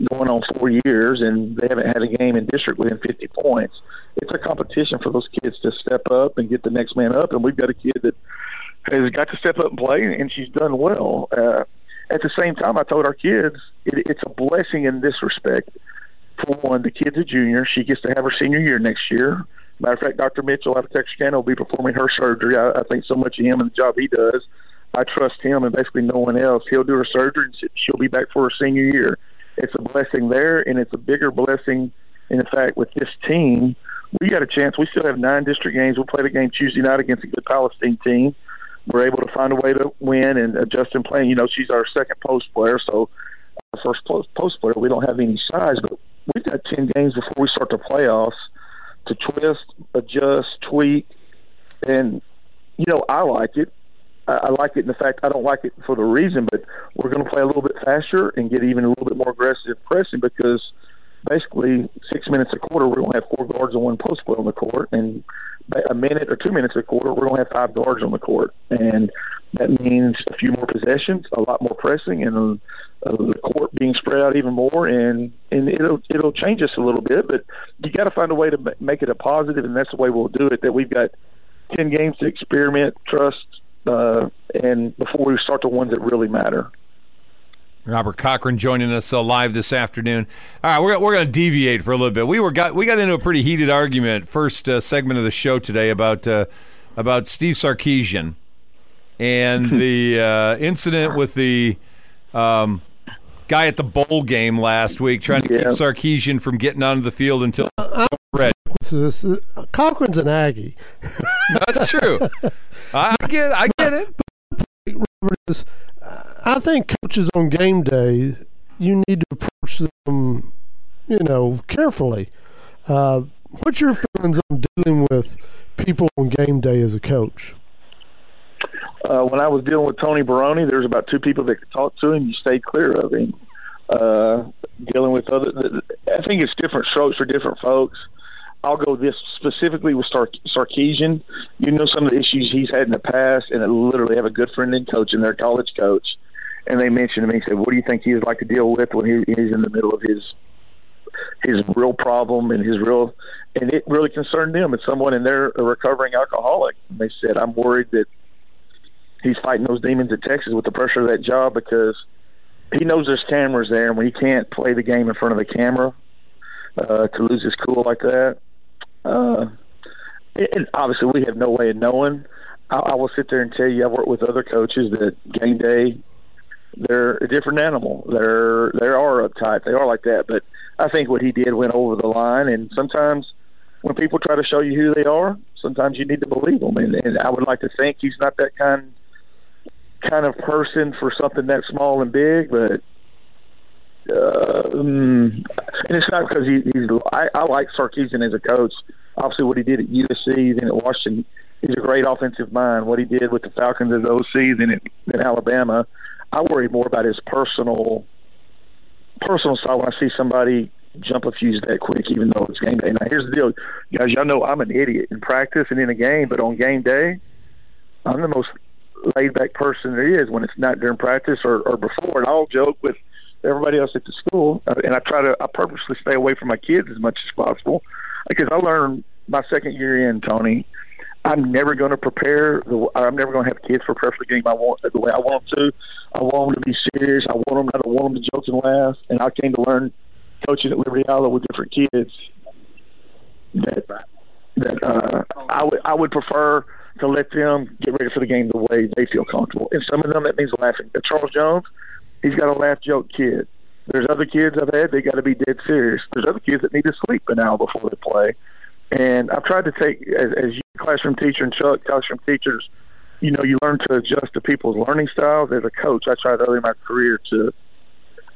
going on four years, and they haven't had a game in district within 50 points. It's a competition for those kids to step up and get the next man up, and we've got a kid that has got to step up and play, and she's done well. Uh, at the same time, I told our kids it, it's a blessing in this respect. For one, the kid's a junior; she gets to have her senior year next year. Matter of fact, Dr. Mitchell out of Texarkana will be performing her surgery. I, I think so much of him and the job he does. I trust him and basically no one else. He'll do her surgery and she'll be back for her senior year. It's a blessing there, and it's a bigger blessing in fact with this team. We got a chance. We still have nine district games. We'll play the game Tuesday night against a good Palestine team. We're able to find a way to win, and uh, Justin playing. You know, she's our second post player, so our first post, post player. We don't have any size, but we've got ten games before we start the playoffs to twist, adjust, tweak, and you know I like it. I, I like it in the fact I don't like it for the reason, but we're going to play a little bit faster and get even a little bit more aggressive pressing because basically six minutes a quarter we're going to have four guards and one post player on the court, and a minute or two minutes a quarter we're going to have five guards on the court, and that means a few more possessions, a lot more pressing, and uh, the court being spread out even more, and and it'll it'll change us a little bit, but you got to find a way to make it a positive, and that's the way we'll do it. That we've got ten games to experiment, trust, uh, and before we start the ones that really matter. Robert Cochran joining us uh, live this afternoon. All right, we're, we're going to deviate for a little bit. We were got we got into a pretty heated argument first uh, segment of the show today about uh, about Steve Sarkisian and the uh, incident with the um, guy at the bowl game last week trying to keep Sarkisian from getting onto the field until red. This- uh, Cochran's an Aggie. That's true. I get I get it. I think coaches on game day, you need to approach them, you know, carefully. Uh, what's your feelings on dealing with people on game day as a coach? Uh, when I was dealing with Tony Baroni, there's about two people that could talk to him. You stayed clear of him. Uh, dealing with other, I think it's different strokes for different folks. I'll go this specifically with Sar- Sarkisian. You know some of the issues he's had in the past, and I literally have a good friend and coach and their college coach, and they mentioned to me, said, "What do you think he would like to deal with when he, he's in the middle of his his real problem and his real, and it really concerned them. It's someone and they're a recovering alcoholic. And they said, "I'm worried that he's fighting those demons at Texas with the pressure of that job because he knows there's cameras there, and when he can't play the game in front of the camera, uh, to lose his cool like that." Uh, and obviously, we have no way of knowing. I, I will sit there and tell you, I've worked with other coaches that game day, they're a different animal. They're they are uptight. They are like that. But I think what he did went over the line. And sometimes when people try to show you who they are, sometimes you need to believe them. And, and I would like to think he's not that kind kind of person for something that small and big, but. Uh, mm, and it's not because he, he's. I, I like Sarkisian as a coach. Obviously, what he did at USC, then at Washington, he's a great offensive mind. What he did with the Falcons as OC, then at, in Alabama, I worry more about his personal personal side when I see somebody jump a fuse that quick, even though it's game day. Now, here's the deal, guys. Y'all know I'm an idiot in practice and in a game, but on game day, I'm the most laid back person there is when it's not during practice or, or before. And I'll joke with everybody else at the school, uh, and I try to I purposely stay away from my kids as much as possible because I learned my second year in Tony. I'm never going to prepare. The, I'm never going to have kids prepare for the game I want the way I want them to. I want them to be serious. I want them. I don't want them to joke and laugh. And I came to learn coaching at Liberty-Eylau with different kids that that uh, I would I would prefer to let them get ready for the game the way they feel comfortable. And some of them that means laughing. But Charles Jones, he's got a laugh joke kid. There's other kids I've had they got to be dead serious. There's other kids that need to sleep an hour before they play. And I've tried to take as, as you classroom teacher and Chuck classroom teachers, you know, you learn to adjust to people's learning styles. As a coach, I tried early in my career to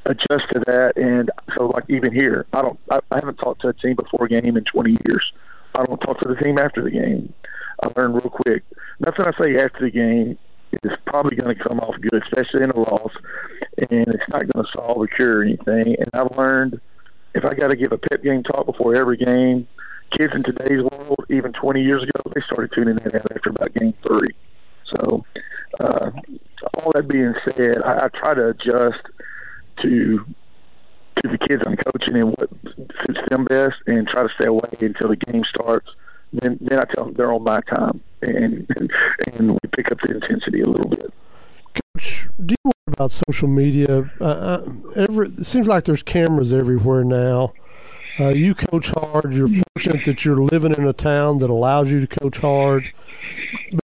adjust to that. And so, like even here, I don't, I, I haven't talked to a team before a game in 20 years. I don't talk to the team after the game. I learn real quick. Nothing I say after the game is probably going to come off good, especially in a loss, and it's not going to solve or cure anything. And I've learned if I got to give a pep game talk before every game, kids in today's world, even 20 years ago, they started tuning in after about game three. So, uh, all that being said, I, I try to adjust to to the kids I'm coaching and what suits them best, and try to stay away until the game starts. Then, then I tell them they're on my time, and and we pick up the intensity a little bit. Coach, do you worry about social media? Uh, uh, every, it seems like there's cameras everywhere now. Uh, you coach hard. You're fortunate that you're living in a town that allows you to coach hard.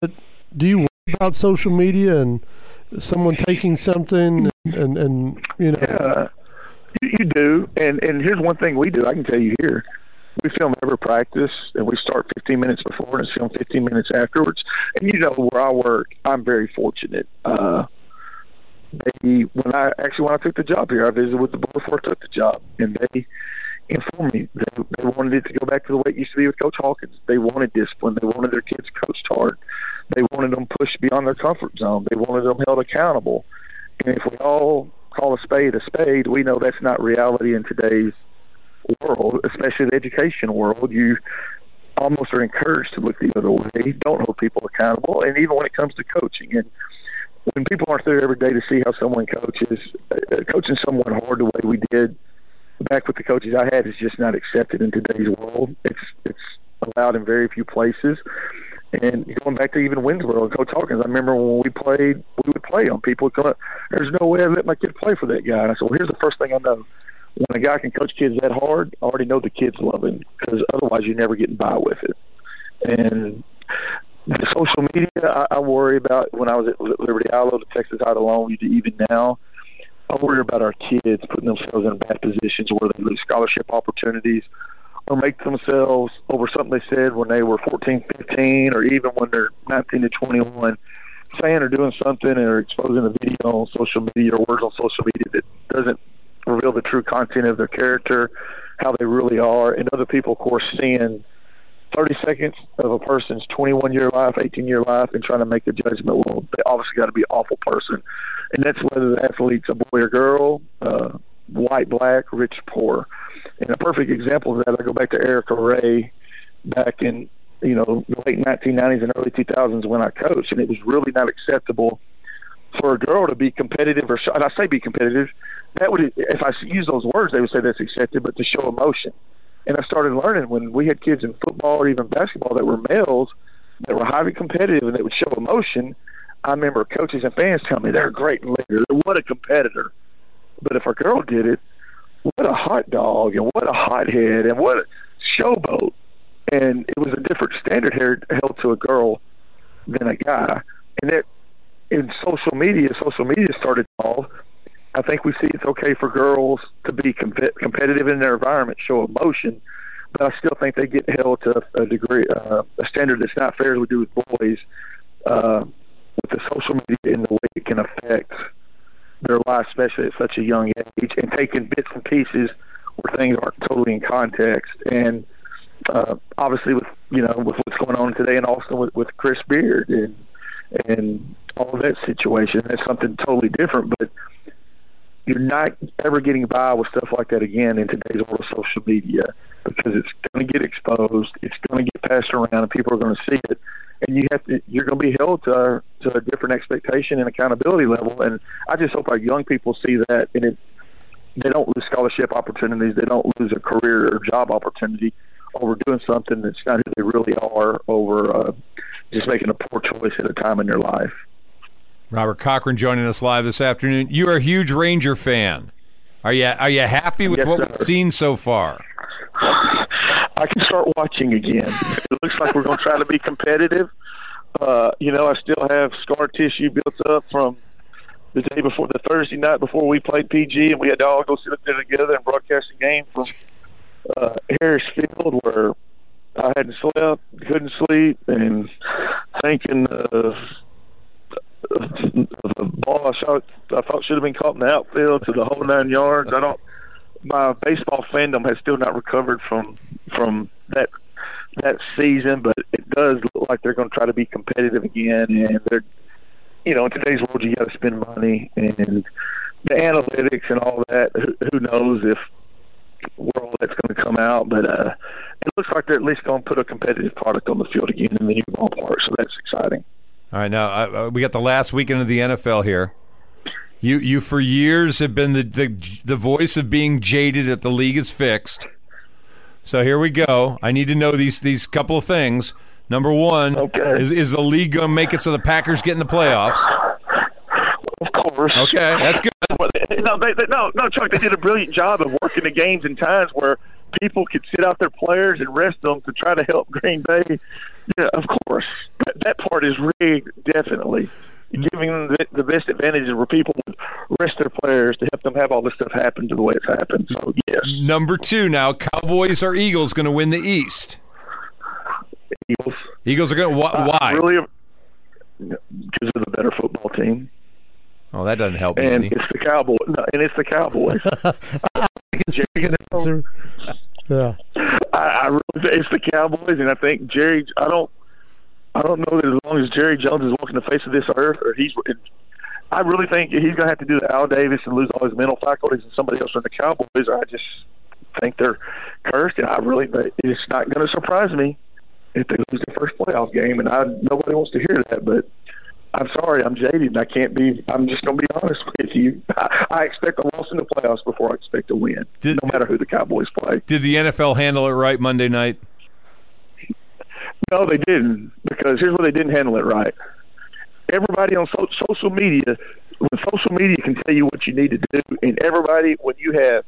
But do you worry about social media and someone taking something and, and, and you know? Yeah, you, you do. And and here's one thing we do. I can tell you here. We film every practice, and we start 15 minutes before, and it's filmed 15 minutes afterwards. And you know where I work, I'm very fortunate. Uh, they when I actually when I took the job here, I visited with the board before I took the job, and they informed me they, they wanted it to go back to the way it used to be with Coach Hawkins. They wanted discipline. They wanted their kids coached hard. They wanted them pushed beyond their comfort zone. They wanted them held accountable. And if we all call a spade a spade, we know that's not reality in today's world, especially the education world. You almost are encouraged to look the other way. Don't hold people accountable. And even when it comes to coaching, and when people aren't there every day to see how someone coaches, uh, coaching someone hard the way we did back with the coaches I had is just not accepted in today's world. It's it's allowed in very few places. And going back to even Winnsboro and Coach Hawkins, I remember when we played, we would play on people would come up. There's no way I let my kid play for that guy. And I said, well, here's the first thing I know. When a guy can coach kids that hard, I already know the kids love him because otherwise you're never getting by with it. And the social media, I, I worry about when I was at Liberty-Eylau, the Texas High alone, even now. I worry about our kids putting themselves in bad positions where they lose scholarship opportunities or make themselves over something they said when they were 14, 15, or even when they're 19 to 21, saying or doing something or exposing a video on social media or words on social media that doesn't reveal the true content of their character, how they really are, and other people, of course, seeing 30 seconds of a person's 21 year life, 18 year life, and trying to make the judgment. Well, they obviously got to be an awful person. And that's whether the athlete's a boy or girl, uh, white, black, rich, poor. And a perfect example of that, I go back to Erica Ray back in, you know, the late 1990s and early 2000s when I coached, and it was really not acceptable for a girl to be competitive, or and I say be competitive, that would if I use those words, they would say that's accepted, but to show emotion. And I started learning when we had kids in football or even basketball that were males that were highly competitive and that would show emotion. I remember coaches and fans telling me they're a great leader, what a competitor. But if a girl did it, what a hot dog and what a hothead and what a showboat. And it was a different standard held to a girl than a guy. And that in social media, social media started off. I think we see it's okay for girls to be com- competitive in their environment, show emotion, but I still think they get held to a degree, uh, a standard that's not fair as we do with boys. Uh, with the social media and the way it can affect their life, especially at such a young age, and taking bits and pieces where things aren't totally in context. And uh, obviously, with you know, with what's going on today in Austin with, with Chris Beard and and all that situation, that's something totally different. But you're not ever getting by with stuff like that again in today's world of social media because it's going to get exposed, it's going to get passed around, and people are going to see it. And you have to, you're going to be held to a, to a different expectation and accountability level. And I just hope our young people see that, and it, they don't lose scholarship opportunities, they don't lose a career or job opportunity over doing something that's not who they really are, over uh, just making a poor choice at a time in their life. Robert Cochran joining us live this afternoon. You are a huge Ranger fan. Are you are you happy with Yes, what sir. we've seen so far? I can start watching again. It looks like we're going to try to be competitive. Uh, you know, I still have scar tissue built up from the day before, the Thursday night before we played PG, and we had to all go sit up there together and broadcast a game from uh, Harris Field where I hadn't slept, couldn't sleep, and thinking of the ball I shot, I thought should have been caught in the outfield to the whole nine yards. I don't. My baseball fandom has still not recovered from from that that season, but it does look like they're going to try to be competitive again. And they're, you know, in today's world, you got to spend money and the analytics and all that. Who, who knows if all that's going to come out? But uh, it looks like they're at least going to put a competitive product on the field again in the new ballpark. So that's exciting. All right, now uh, uh, we got the last weekend of the NFL here. You you for years have been the, the the voice of being jaded that the league is fixed. So here we go. I need to know these these couple of things. Number one, is is the league going to make it so the Packers get in the playoffs? Of course. Okay, that's good. No, they, they, no, no, Chuck. They did a brilliant job of working the games in times where people could sit out their players and rest them to try to help Green Bay. Yeah, of course. That, that part is rigged, definitely. Giving them the, the best advantages where people would rest their players to help them have all this stuff happen to the way it's happened. So yes, Number two, now Cowboys or Eagles going to win the East? Eagles. Eagles are going. to Uh, Why? Really, because of the better football team, Oh, that doesn't help. and any. it's the Cowboys. No, and it's the Cowboys. Second answer. Yeah. I, I really think it's the Cowboys, and I think Jerry. I don't. I don't know that as long as Jerry Jones is walking the face of this earth, or he's. I really think he's going to have to do the Al Davis and lose all his mental faculties, and somebody else from the Cowboys. I just think they're cursed, and I really. It's not going to surprise me if they lose the first playoff game, and I nobody wants to hear that, but. I'm sorry, I'm jaded. and I can't be. I'm just going to be honest with you. I, I expect a loss in the playoffs before I expect a win, no matter who the Cowboys play. Did the NFL handle it right Monday night? No, they didn't. Because here's where they didn't handle it right. Everybody on so- social media, when social media can tell you what you need to do, and everybody, when you have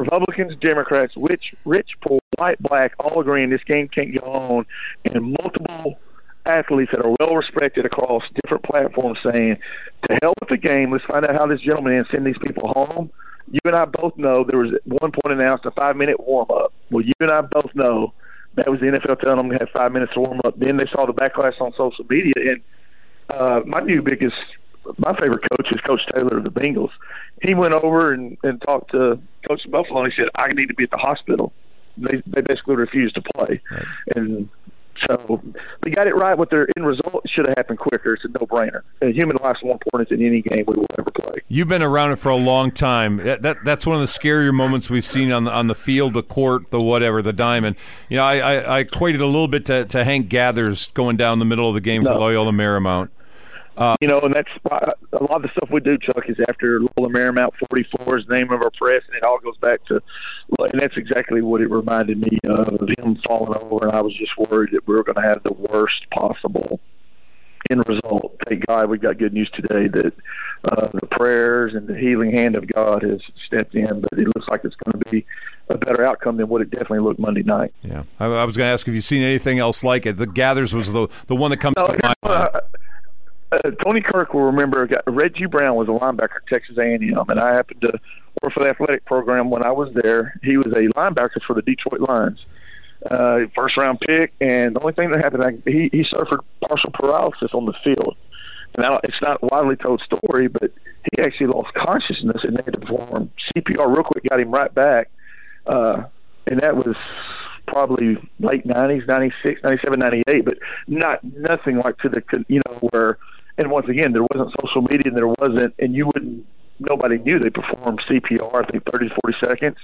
Republicans, Democrats, rich, rich, poor, white, black, all agreeing this game can't go on, and multiple athletes that are well respected across different platforms saying, to hell with the game, let's find out how this gentleman is send these people home. You and I both know there was at one point announced a five minute warm up. Well, you and I both know that was the NFL telling them to have five minutes to warm up. Then they saw the backlash on social media, and uh, my new biggest, my favorite coach is Coach Taylor of the Bengals. He went over and, and talked to Coach Buffalo, and he said, "I need to be at the hospital." They they basically refused to play, and so they got it right with their end result. It should have happened quicker. It's a no brainer. And human life's more important than any game we will ever play. You've been around it for a long time. That, that that's one of the scarier moments we've seen on the, on the field, the court, the whatever, the diamond. You know, I, I, I equated a little bit to, to Hank Gathers going down the middle of the game for Loyola Marymount. Uh, you know, and that's why a lot of the stuff we do, Chuck, is after Loyola Marymount 44 is the name of our press, and it all goes back to, and that's exactly what it reminded me of, of him falling over, and I was just worried that we were going to have the worst possible end result. Thank God we got good news today that uh, the prayers and the healing hand of God has stepped in, but it looks like it's going to be a better outcome than what it definitely looked Monday night. Yeah, I, I was going to ask if you've seen anything else like it. The Gathers was the the one that comes No, to mind. uh, uh, Tony Kirk will remember got- Reggie Brown was a linebacker at Texas A&M, and I happened to work for the athletic program when I was there. He was a linebacker for the Detroit Lions, uh, first round pick, and the only thing that happened, I, he he suffered partial paralysis on the field. Now it's not a widely told story, but he actually lost consciousness and they had to perform CPR real quick, got him right back, uh, and that was probably late 90s, 96, 97, 98, but not nothing like to the you know where. And once again, there wasn't social media, and there wasn't, and you wouldn't. Nobody knew they performed CPR. I think 30 to 40 seconds,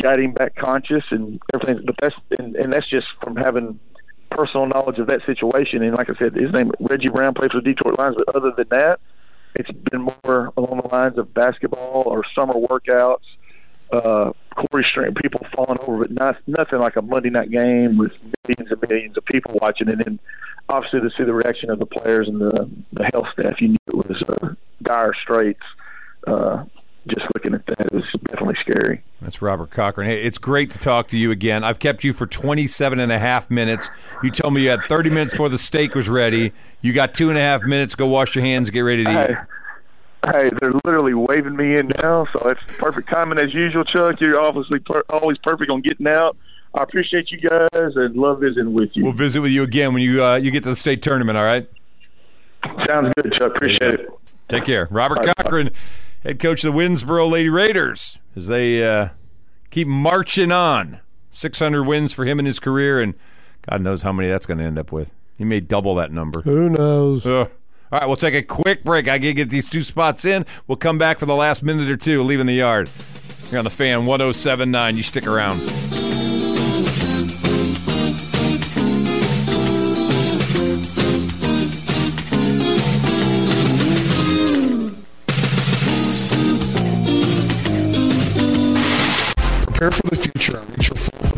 got him back conscious, and everything. But that's and, and that's just from having personal knowledge of that situation. And like I said, his name Reggie Brown played for the Detroit Lions, but other than that, it's been more along the lines of basketball or summer workouts uh, Korey Stringer, people falling over, but not nothing like a Monday night game with millions and millions of people watching, and then obviously to see the reaction of the players and the the health staff, you knew it was uh, dire straits. Uh, just looking at that, it was definitely scary. That's Robert Cochran. Hey, it's great to talk to you again. I've kept you for 27 and a half minutes. You told me you had 30 minutes before the steak was ready. You got two and a half minutes. Go wash your hands get ready to eat. Hey, hey, they're literally waving me in now, so it's perfect timing as usual, Chuck. You're obviously per- always perfect on getting out. I appreciate you guys and love visiting with you. We'll visit with you again when you uh, you get to the state tournament. All right. Sounds good, Chuck. Appreciate it. Take care, Robert Cochran, head coach of the Winnsboro Lady Raiders, as they uh, keep marching on. 600 wins for him in his career, and God knows how many that's going to end up with. He may double that number. Who knows? Ugh. All right, we'll take a quick break. I get these two spots in. We'll come back for the last minute or two, leaving the yard. You're on the fan 1079. You stick around. Prepare for the future reach your full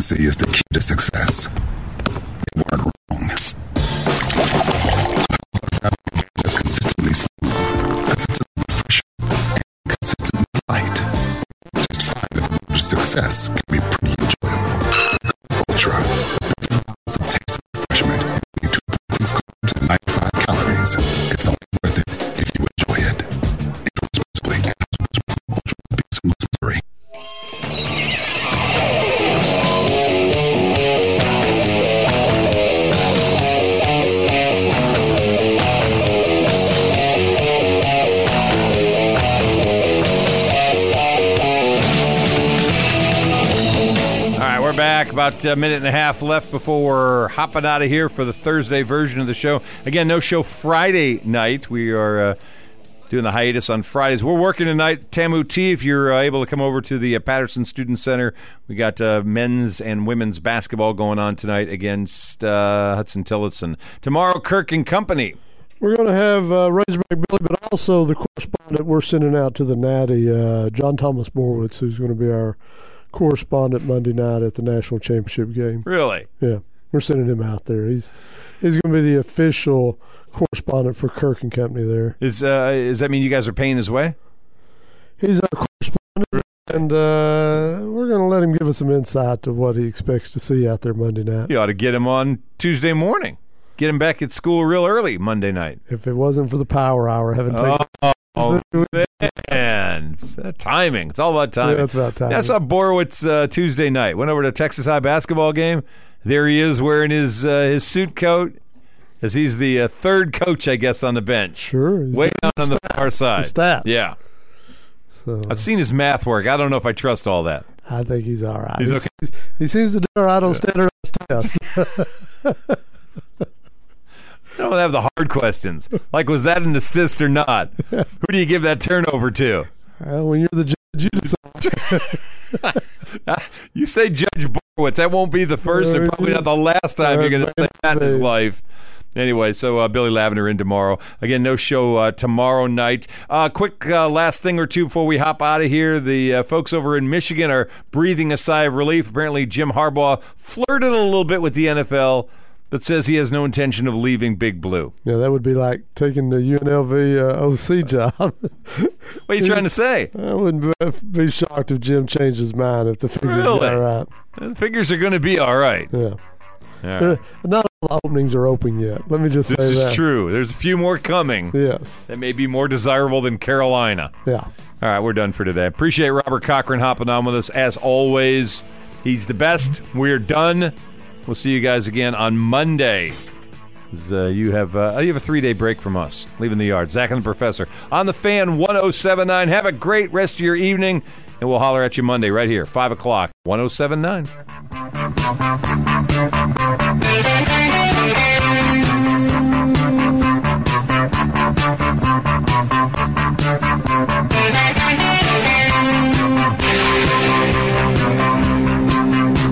Consistency is the key to success. They weren't wrong. That's consistently smooth, consistently fresh, and consistently light. Just find that the road to success can be pretty enjoyable. Ultra, the of taste and refreshment, including two thousand carbs and 95 calories. It's only About a minute and a half left before we're hopping out of here for the Thursday version of the show. Again, no show Friday night. We are uh, doing the hiatus on Fridays. We're working tonight. Tamu T, if you're uh, able to come over to the uh, Patterson Student Center, we got uh, men's and women's basketball going on tonight against uh, Huston-Tillotson. Tomorrow, Kirk and Company. We're going to have uh, Razorback Billy, but also the correspondent we're sending out to the Natty, uh, John Thomas Borowitz, who's going to be our correspondent Monday night at the national championship game. Really? Yeah, we're sending him out there. He's he's going to be the official correspondent for Kirk and Company there. Is uh, does that mean you guys are paying his way? He's our correspondent, and uh, we're going to let him give us some insight to what he expects to see out there Monday night. You ought to get him on Tuesday morning. Get him back at school real early Monday night. If it wasn't for the power hour, having taken Oh, man. It's that timing. It's all about timing. Yeah, it's about timing. I saw Borowitz uh, Tuesday night. Went over to Texas High basketball game. There he is wearing his uh, his suit coat. As he's the uh, third coach, I guess, on the bench. Sure. he's Way down on the far side. The stats. Yeah. So I've seen his math work. I don't know if I trust all that. I think he's all right. He's He's- okay. He seems to do all right on standardized tests. I don't have the hard questions. Like, was that an assist or not? Who do you give that turnover to? Well, when you're the judge, you decide. you say Judge Borowitz. That won't be the first and probably not the last time you're going to say that in his life. Anyway, so uh, Billy Lavender in tomorrow. Again, no show uh, tomorrow night. Uh, quick uh, last thing or two before we hop out of here. The uh, folks over in Michigan are breathing a sigh of relief. Apparently, Jim Harbaugh flirted a little bit with the NFL, but says he has no intention of leaving Big Blue. Yeah, that would be like taking the UNLV uh, OC job. What are you trying to say? I wouldn't be- shocked if Jim changed his mind if the figures Really? got right. The figures are going to be all right. Yeah. All Uh. Not all the openings are open yet. Let me just This say This is true. There's a few more coming. Yes. That may be more desirable than Carolina. Yeah. All right, we're done for today. Appreciate Robert Cochran hopping on with us as always. He's the best. We're done. We'll see you guys again on Monday. Uh, you have uh, you have a three day break from us, leaving the yard. Zach and the Professor on the fan 1079. Have a great rest of your evening, and we'll holler at you Monday right here, 5 o'clock, 1079.